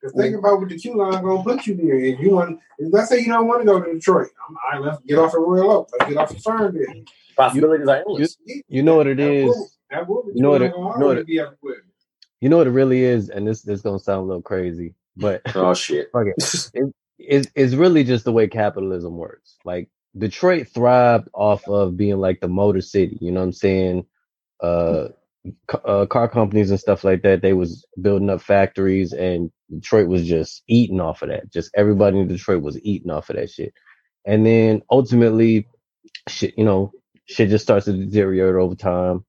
Because think about what the Q line gonna put you there. If you want, if let's say you don't want to go to Detroit, I'm, all right, let's get off of Royal Oak. Let's get off of Fernville. possibilities are endless. You know what it That is. will- That will be You know what it- you know what it- be. You know what it really is, and this this gonna sound a little crazy, but oh shit. fuck it. it it's, it's really just the way capitalism works. Like Detroit thrived off of being like the motor city. You know what I'm saying? Uh, uh, car companies and stuff like that. They was building up factories, and Detroit was just eating off of that. Just everybody in Detroit was eating off of that shit. And then ultimately, shit, you know, shit just starts to deteriorate over time.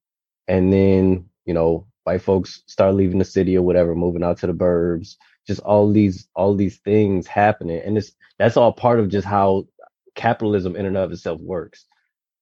And then, you know, white folks start leaving the city or whatever, moving out to the burbs. Just all these, all these things happening, and it's that's all part of just how capitalism in and of itself works.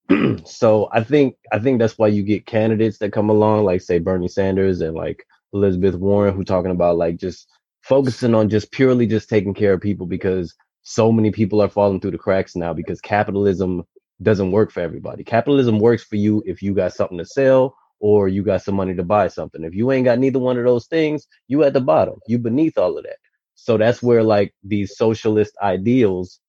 so I think I think that's why you get candidates that come along, like say Bernie Sanders and like Elizabeth Warren, who talking about like just focusing on just purely just taking care of people because so many people are falling through the cracks now because capitalism doesn't work for everybody. Capitalism works for you if you got something to sell or you got some money to buy something. If you ain't got neither one of those things, you at the bottom. You beneath all of that. So that's where like these socialist ideals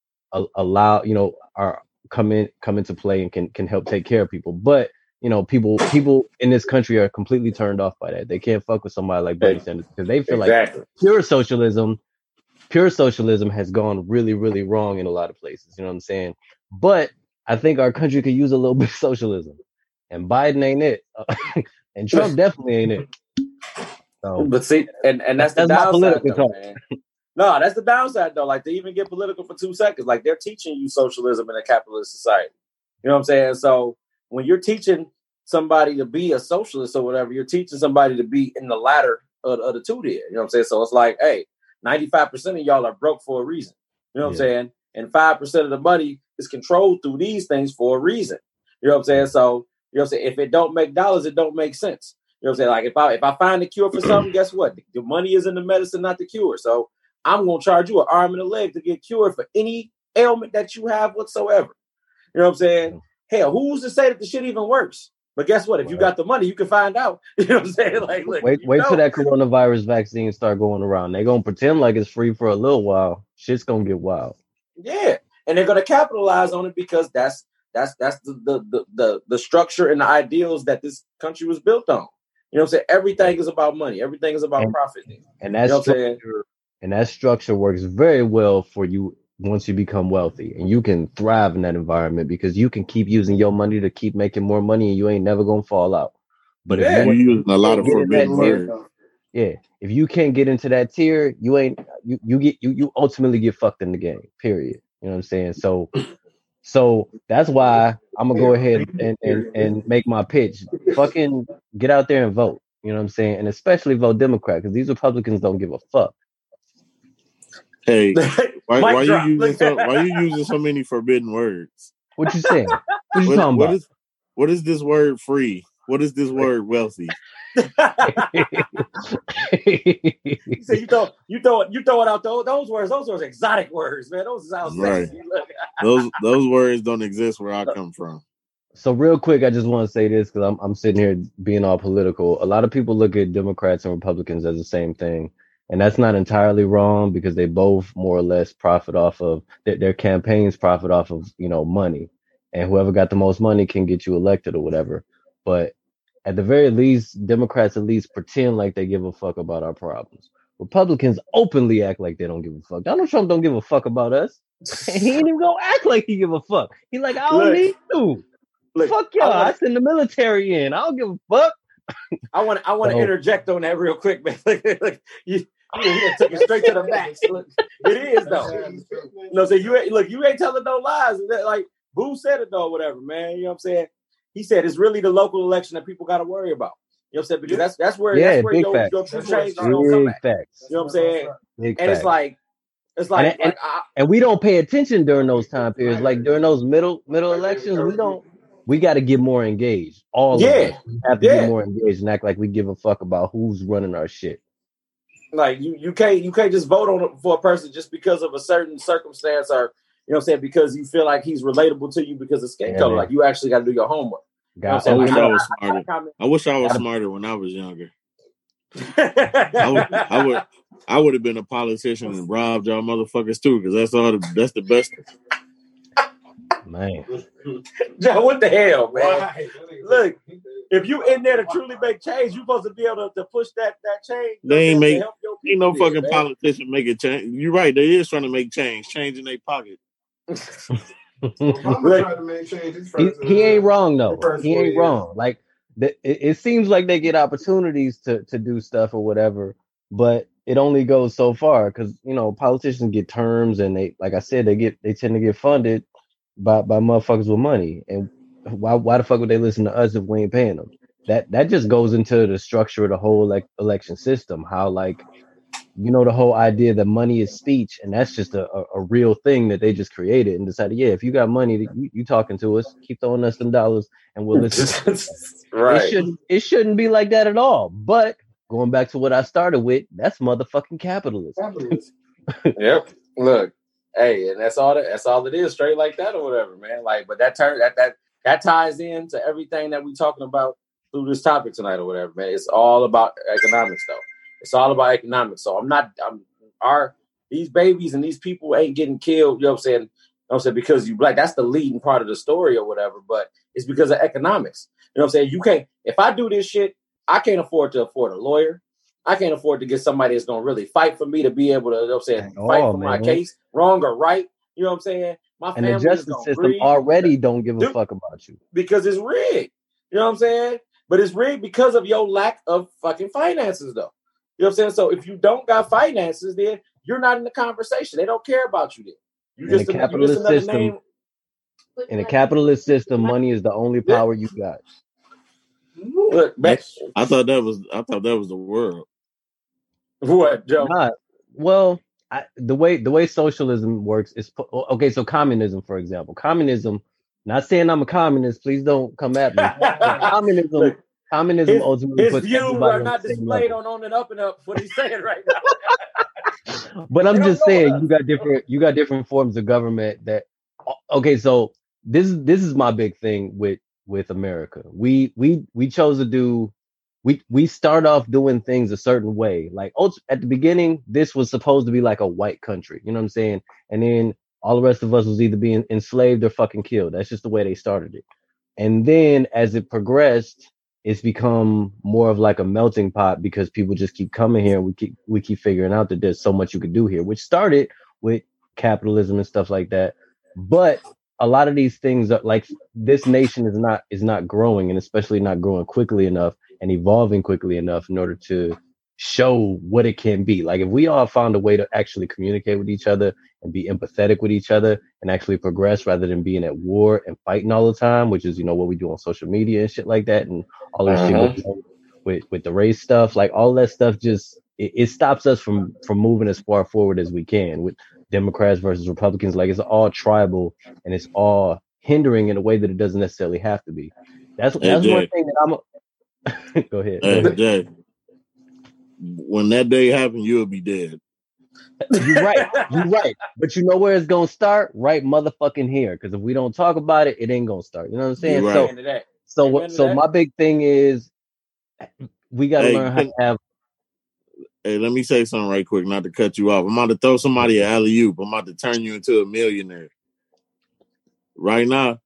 allow, you know, are come in come into play and can can help take care of people. But you know, people people in this country are completely turned off by that. They can't fuck with somebody like Bernie Sanders because they feel like pure socialism, pure socialism has gone really, really wrong in a lot of places. You know what I'm saying? But I think our country could use a little bit of socialism, and Biden ain't it, and Trump definitely ain't it. So But see, and, and that's the That's not downside, political though. No, that's the downside, though. Like, to even get political for two seconds, like, they're teaching you socialism in a capitalist society. You know what I'm saying? So, when you're teaching somebody to be a socialist or whatever, you're teaching somebody to be in the latter of, of the two there. You know what I'm saying? So, it's like, hey, 95% of y'all are broke for a reason. You know what Yeah. I'm saying? And 5% of the money is controlled through these things for a reason. You know what I'm saying? So, you know what I'm saying? If it don't make dollars, it don't make sense. You know what I'm saying? Like if I if I find a cure for something, guess what? The money is in the medicine, not the cure. So I'm gonna charge you an arm and a leg to get cured for any ailment that you have whatsoever. You know what I'm saying? Hell, who's to say that the shit even works? But guess what? If you got the money, you can find out. You know what I'm saying? Like, look, wait, wait know. till that coronavirus vaccine start going around. They're gonna pretend like it's free for a little while. Shit's gonna get wild. Yeah, and they're gonna capitalize on it because that's that's that's the the the the, the structure and the ideals that this country was built on. You know what I'm saying? Everything is about money. Everything is about And- profit. You And that know what I'm saying? structure, and that structure works very well for you once you become wealthy, and you can thrive in that environment because you can keep using your money to keep making more money, and you ain't never gonna fall out. But Yeah. if You're using a lot of Get in forbidden words. yeah, if you can't get into that tier, you ain't you you get you you ultimately get fucked in the game. Period. You know what I'm saying? So so that's why I'm gonna go ahead and, and, and make my pitch. Fucking get out there and vote. You know what I'm saying? And especially vote Democrat because these Republicans don't give a fuck. Hey, why, Mic why you using so, why you using so many forbidden words? What you saying? What you What, talking what about? is what is this word free? What is this word wealthy? You say you throw you throw you throw it out those those words. Those are exotic words, man. Those sound Right. sexy. Those those words don't exist where I come from. So real quick, I just want to say this because I'm I'm sitting here being all political. A lot of people look at Democrats and Republicans as the same thing, and that's not entirely wrong because they both more or less profit off of their, their campaigns profit off of you know money, and whoever got the most money can get you elected or whatever. But at the very least, Democrats at least pretend like they give a fuck about our problems. Republicans openly act like they don't give a fuck. Donald Trump don't give a fuck about us. he ain't even gonna act like he give a fuck. He like I don't Look. need to. Look, Fuck y'all. I I send the military in. I don't give a fuck. I want I want to So- interject on that real quick, man. Look, look, you, you, you took it straight to the max. Look, it is though. No, so you ain't look, you ain't telling no lies. Like Boo said it though, whatever, man. You know what I'm saying? He said it's really the local election that people got to worry about. You know what I'm saying? Because that's that's where Yeah, that's where big your, facts. your true change is gonna come Big at. facts. You know what I'm saying? Big And facts. it's like it's like, And- and- like I, and we don't pay attention during those time periods. Like during those middle middle elections, we don't. We got to get more engaged. All Yeah. of us We have to Yeah. get more engaged and act like we give a fuck about who's running our shit. Like you you can't you can't just vote on for a person just because of a certain circumstance or you know what I'm saying because you feel like he's relatable to you because of skin Yeah, color. man. Like you actually got to do your homework. You know God, I'm I saying? wish Like, I was I, smarter. comment- I wish I was smarter when I was younger. I would, I would, I would have been a politician and robbed y'all motherfuckers too, because that's all. The, that's the best. man. Joe, what the hell, man? Why? Look, If you in there to truly make change, you're supposed to be able to, to push that that change. you know They ain't what I'm saying, make- to help your Ain't no people fucking there, politician make a change. You're right. They is trying to make change, change in their pocket. Obama tried to make change he, he ain't wrong though. first He ain't years. wrong. Like the, it, it seems like they get opportunities to to do stuff or whatever, but it only goes so far because you know politicians get terms and they like I said they get they tend to get funded by by motherfuckers with money and why why the fuck would they listen to us if we ain't paying them? That that just goes into the structure of the whole like election system. How like you know the whole idea that money is speech and that's just a, a, a real thing that they just created and decided yeah if you got money you, you talking to us keep throwing us some dollars and we'll listen it right? shouldn't it shouldn't be like that at all but going back to what i started with that's motherfucking capitalism Capitalism. Yep. Look, hey, and that's all that that's all it is, straight like that or whatever, man. Like, but that turn that that that ties into everything that we're talking about through this topic tonight or whatever, man. It's all about economics, though. It's all about economics. So I'm not I'm our these babies and these people ain't getting killed, you know what I'm saying? You know what I'm saying? Because you black, that's the leading part of the story or whatever, but it's because of economics. You know what I'm saying? You can't if I do this shit, I can't afford to afford a lawyer. I can't afford to get somebody that's gonna really fight for me to be able to, you know what I'm saying, At fight all, for my case, wrong or right. You know what I'm saying? My and the justice system breathe already don't give a Dude. fuck about you because it's rigged. You know what I'm saying? But it's rigged because of your lack of fucking finances, though. You know what I'm saying? So if you don't got finances, then you're not in the conversation. They don't care about you then. You In a just, an- you capitalist just another system, name. in a capitalist system money is the only power you got Look, man, I thought that was. I thought that was the world. what, Joe? not well I, the way the way socialism works is okay so communism for example communism not saying i'm a communist please don't come at me communism communism his, ultimately his puts views are not displayed level. on on and up and up. What he's saying right now. but i'm just saying you got different you got different forms of government that okay so this is this is my big thing with with america we we we chose to do we we start off doing things a certain way. Like at the beginning this was supposed to be like a white country you know what i'm saying? And then all the rest of us was either being enslaved or fucking killed. That's just the way they started it. And then as it progressed it's become more of like a melting pot because people just keep coming here we keep we keep figuring out that there's so much you could do here which started with capitalism and stuff like that. But a lot of these things are like this nation is not is not growing and especially not growing quickly enough and evolving quickly enough in order to show what it can be. Like if we all found a way to actually communicate with each other and be empathetic with each other and actually progress rather than being at war and fighting all the time, which is you know what we do on social media and shit like that, and all that Uh-huh. shit with, with with the race stuff, like all that stuff just it, it stops us from from moving as far forward as we can with Democrats versus Republicans. Like it's all tribal and it's all hindering in a way that it doesn't necessarily have to be. That's that's one thing that I'm. A, go ahead. Hey, Jay, when that day happens, you'll be dead. You're right. You're right. But you know where it's gonna start? Right motherfucking here. Because if we don't talk about it, it ain't gonna start. You know what I'm saying? You're So right. Into that. so what so that. my big thing is we gotta Hey, learn how to have Hey, let me say something right quick, not to cut you off. I'm about to throw somebody an alley oop. I'm about to turn you into a millionaire. Right now,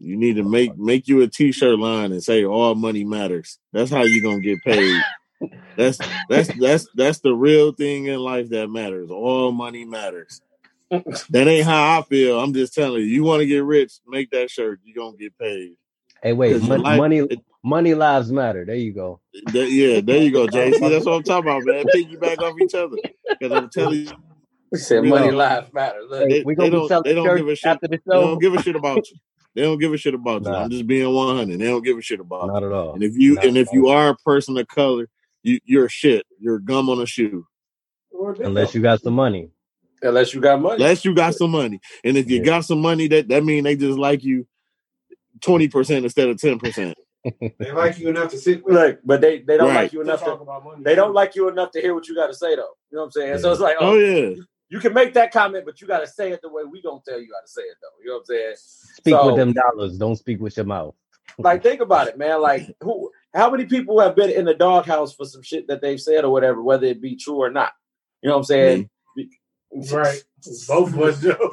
you need to make make you a t-shirt line and say all money matters. That's how you're gonna get paid. That's that's that's that's the real thing in life that matters. All money matters. That ain't how I feel. I'm just telling you. You want to get rich, make that shirt. You're gonna get paid. hey wait, mon- life- money it- money lives matter. There you go. That- yeah, there you go. See, that's what I'm talking about, man. Piggyback off each other. Because I'm telling you, He said Real money talk. lives matter. Look, they- we gonna be don't- they don't give a shit. the they don't give a shit about you. They don't give a shit about you. I'm just being 100. They don't give a shit about you. Not at all. And if you Not and at if you are a person of color, you you're shit. You're gum on a shoe. Unless you got some money. unless you got money. Unless you got some money. And if you Yeah. got some money, that that mean they just like you 20% instead of 10%. They like you enough to sit with. Look, but they, they don't Right. like you enough talk to about money. they don't like you enough to hear what you got to say though. You know what I'm saying? So it's like, Oh oh, yeah. You can make that comment, but you got to say it the way we gonna tell you how to say it though. You know what I'm saying? Speak So- with them dollars. Don't speak with your mouth. Like, think about it, man. Like, who? How many people have been in the doghouse for some shit that they've said or whatever, whether it be true or not? You know what I'm saying? Right. Both of us, Joe.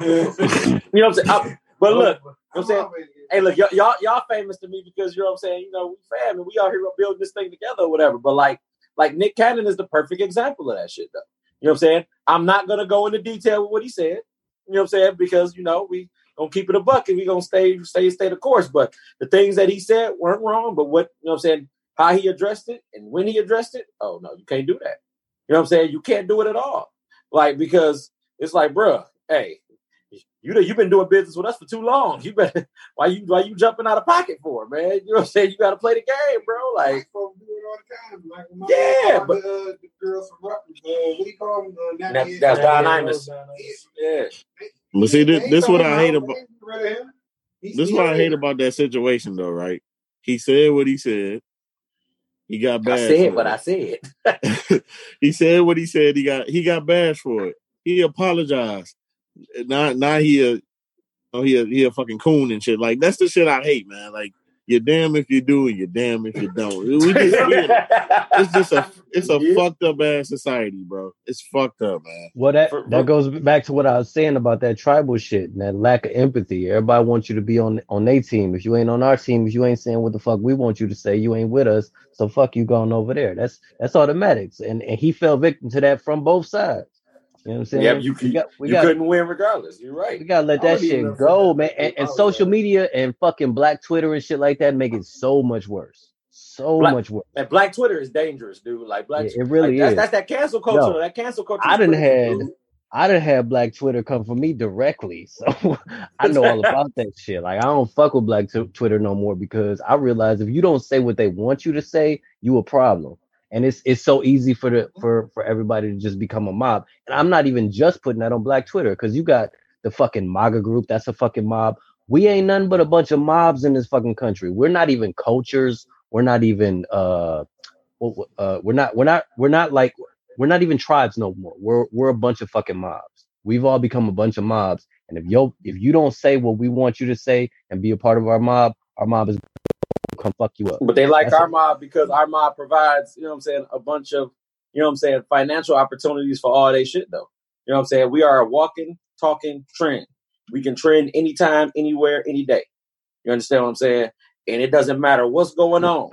You know what I'm saying? I- but look, you know what I'm saying? Hey, look, y'all, y'all, y'all famous to me because you know what I'm saying. You know, we family, we out here building this thing together or whatever. But like, like Nick Cannon is the perfect example of that shit, though. You know what I'm saying? I'm not gonna go into detail with what he said. You know what I'm saying? Because you know we gonna keep it a buck and we gonna stay, stay, stay the course. But the things that he said weren't wrong. But what you know what I'm saying? How he addressed it and when he addressed it? Oh no, you can't do that. You know what I'm saying? You can't do it at all. Like because it's like, bruh, hey, you know, you've been doing business with us for too long. You better why you why you jumping out of pocket for, man? You know what I'm saying? You got to play the game, bro. Like, folks do it all the time. Like Yeah, but- the, uh, the girls from Rutgers, uh, what do you call them? Uh, That- that's Don Yeah, Imus. Yeah, But see, this, They this what I hate about about this still what I hate about that situation though, right? He said what he said. He got I said for what it. I said. he said what he said. He got he got bashed for it. He apologized. Now now he a oh he a, he a fucking coon and shit. Like that's the shit I hate, man. Like you're damn if you do and you're damn if you don't. We just, we- it's just a it's a Yeah. fucked up ass society, bro. It's fucked up, man. Well, that For- for- that goes back to what I was saying about that tribal shit and that lack of empathy. Everybody wants you to be on on their team. If you ain't on our team, if you ain't saying what the fuck we want you to say, you ain't with us. So fuck you going over there. That's that's automatics. And and he fell victim to that from both sides. You know what I'm saying? Yeah, you we got we you got couldn't win regardless. You're right. we gotta let that shit go, man. And, and social media and fucking black Twitter and shit like that make it so much worse. So Black- much worse. And Black Twitter is dangerous, dude. Like Black, Yeah, it really like, that's, is. That's that cancel culture. That cancel culture. I didn't had dude. I done had black Twitter come for me directly, so I know all about that shit. Like I don't fuck with black t- Twitter no more because I realize if you don't say what they want you to say, you a problem. And it's it's so easy for the for for everybody to just become a mob. And I'm not even just putting that on black Twitter because you got the fucking MAGA group. That's a fucking mob. We ain't nothing but a bunch of mobs in this fucking country. We're not even cultures. We're not even uh, uh we're not we're not we're not like we're not even tribes no more. We're we're a bunch of fucking mobs. We've all become a bunch of mobs. And if yo if you don't say what we want you to say and be a part of our mob, our mob is come fuck you up. But they like That's our it. mob because our mob provides, you know what I'm saying, a bunch of, you know what I'm saying, financial opportunities for all they shit though. You know what I'm saying? We are a walking, talking trend. We can trend anytime, anywhere, any day. You understand what I'm saying? And it doesn't matter what's going on.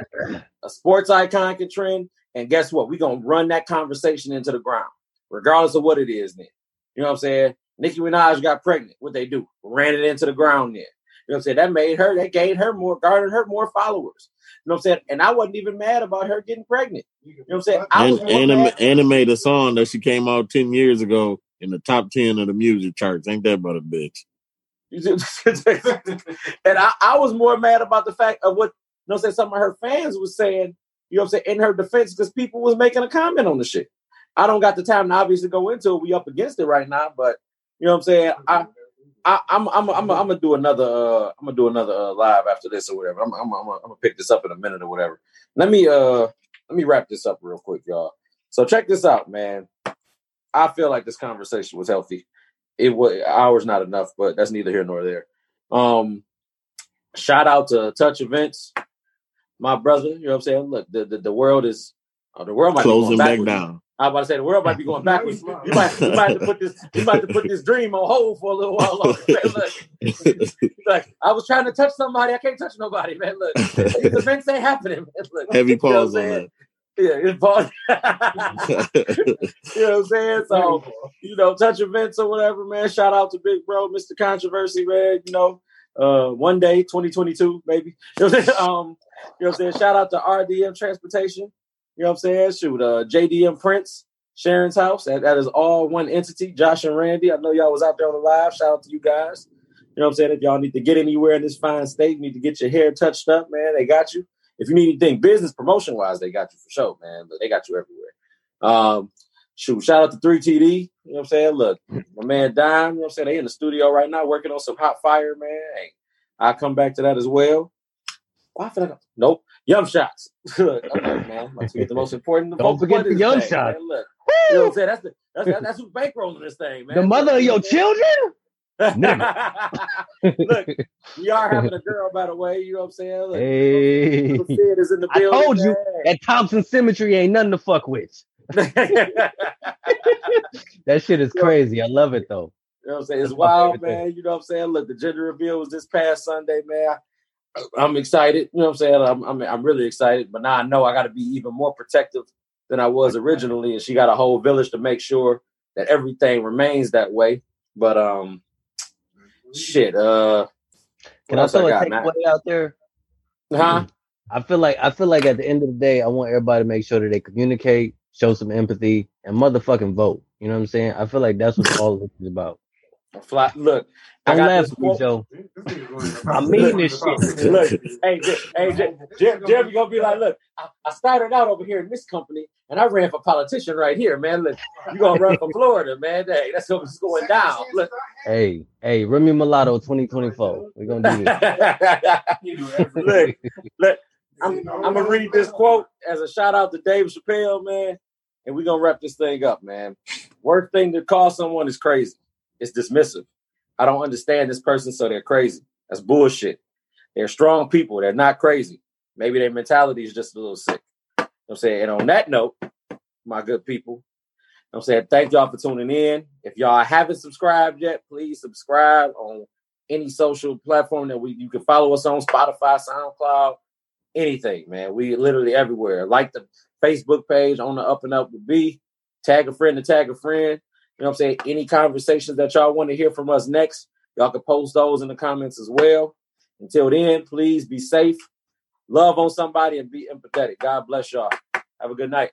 A sports icon can trend, and guess what? We're gonna run that conversation into the ground, regardless of what it is then. You know what I'm saying? Nicki Minaj got pregnant. What they do? Ran it into the ground then. You know what I'm saying? That made her, that gained her more, garnered her more followers. You know what I'm saying? And I wasn't even mad about her getting pregnant. You know what I'm saying? I was And, more anime, mad- animate a song that she came out ten years ago in the top ten of the music charts. Ain't that about a bitch? and I, I was more mad about the fact of what you know what I'm saying some of her fans was saying, you know what I'm saying, in her defense, because people was making a comment on the shit. I don't got the time to obviously go into it. We up against it right now, but you know what I'm saying? I I, I'm I'm I'm I'm gonna do another uh, I'm gonna do another uh, live after this or whatever. I'm I'm I'm gonna, I'm gonna pick this up in a minute or whatever. Let me uh let me wrap this up real quick, y'all. So check this out, man. I feel like this conversation was healthy. It was hours not enough, but that's neither here nor there. Um, shout out to Touch Events, my brother. You know what I'm saying? Look, the the, the world is uh, the world might Closing be back backwards. down. I was about to say the world might be going backwards. You might, you might have to put this, you might have to put this dream on hold for a little while longer. Man, look, like I was trying to touch somebody, I can't touch nobody, man. Look, these events ain't happening. Man. Look, Heavy you know pause on saying? that. Yeah, it's pause. you know what I'm saying? So, you know, touch events or whatever, man. Shout out to Big Bro, Mr. Controversy, man. You know, uh, one day, 2022, maybe. You know what I'm saying? Um, you know what I'm saying? Shout out to RDM Transportation. You know what I'm saying? Shoot, uh, JDM Prince, Sharon's house. That, that is all one entity. Josh and Randy. I know y'all was out there on the live. Shout out to you guys. You know what I'm saying? If y'all need to get anywhere in this fine state, need to get your hair touched up, man, they got you. If you need anything business promotion wise, they got you for sure, man. But they got you everywhere. Um, shoot, shout out to 3TD. You know what I'm saying? Look, my man Dime, you know what I'm saying? They in the studio right now working on some hot fire, man. Hey, I'll come back to that as well. Why feel like nope. Yum shots. Look, okay, man. Let's get the most important. the Don't most forget the thing, Shots. man. Look, you know what I'm saying? That's the that's that's, that's who's bankrolling this thing, man. The mother of your children? Look, we are having a girl, by the way. You know what I'm saying? Look, Hey. Little Sid is in the building. I told you that Thompson Cemetery ain't nothing to fuck with. That shit is crazy. I love it though. You know what I'm saying? It's wild, man. You know what I'm saying? Look, the gender reveal was this past Sunday, man. I, I'm excited. You know what I'm saying? I'm, I'm I'm really excited, but now I know I got to be even more protective than I was originally, and she got a whole village to make sure that everything remains that way. But um, shit. Uh, Can I throw got, man? takeaway out there? Huh? I feel like I feel like at the end of the day, I want everybody to make sure that they communicate, show some empathy, and motherfucking vote. You know what I'm saying? I feel like that's what all this is about. Fly, look, I Don't got laugh this at me. Joe. I mean this shit. look, hey, Jim, hey, Jim, Jim, Jim, you gonna be like, look, I, I started out over here in this company, and I ran for politician right here, man. Look, you gonna run for Florida, man. Hey, that's what's going down. Look, Hey, hey, Remy Mulatto 2024. We're gonna do this. look, look. I'm, I'm gonna read this quote as a shout out to Dave Chappelle, man, and we're gonna wrap this thing up, man. Worst thing to call someone is crazy. It's dismissive. I don't understand this person, so they're crazy. That's bullshit. They're strong people. They're not crazy. Maybe their mentality is just a little sick. I'm saying, and on that note, my good people, I'm saying, thank y'all for tuning in. If y'all haven't subscribed yet, please subscribe on any social platform that we you can follow us on Spotify, SoundCloud, anything, man. We literally everywhere. Like the Facebook page on the Up and Up with B. Tag a friend to tag a friend. You know what I'm saying? Any conversations that y'all want to hear from us next, y'all can post those in the comments as well. Until then, please be safe, love on somebody, and be empathetic. God bless y'all. Have a good night.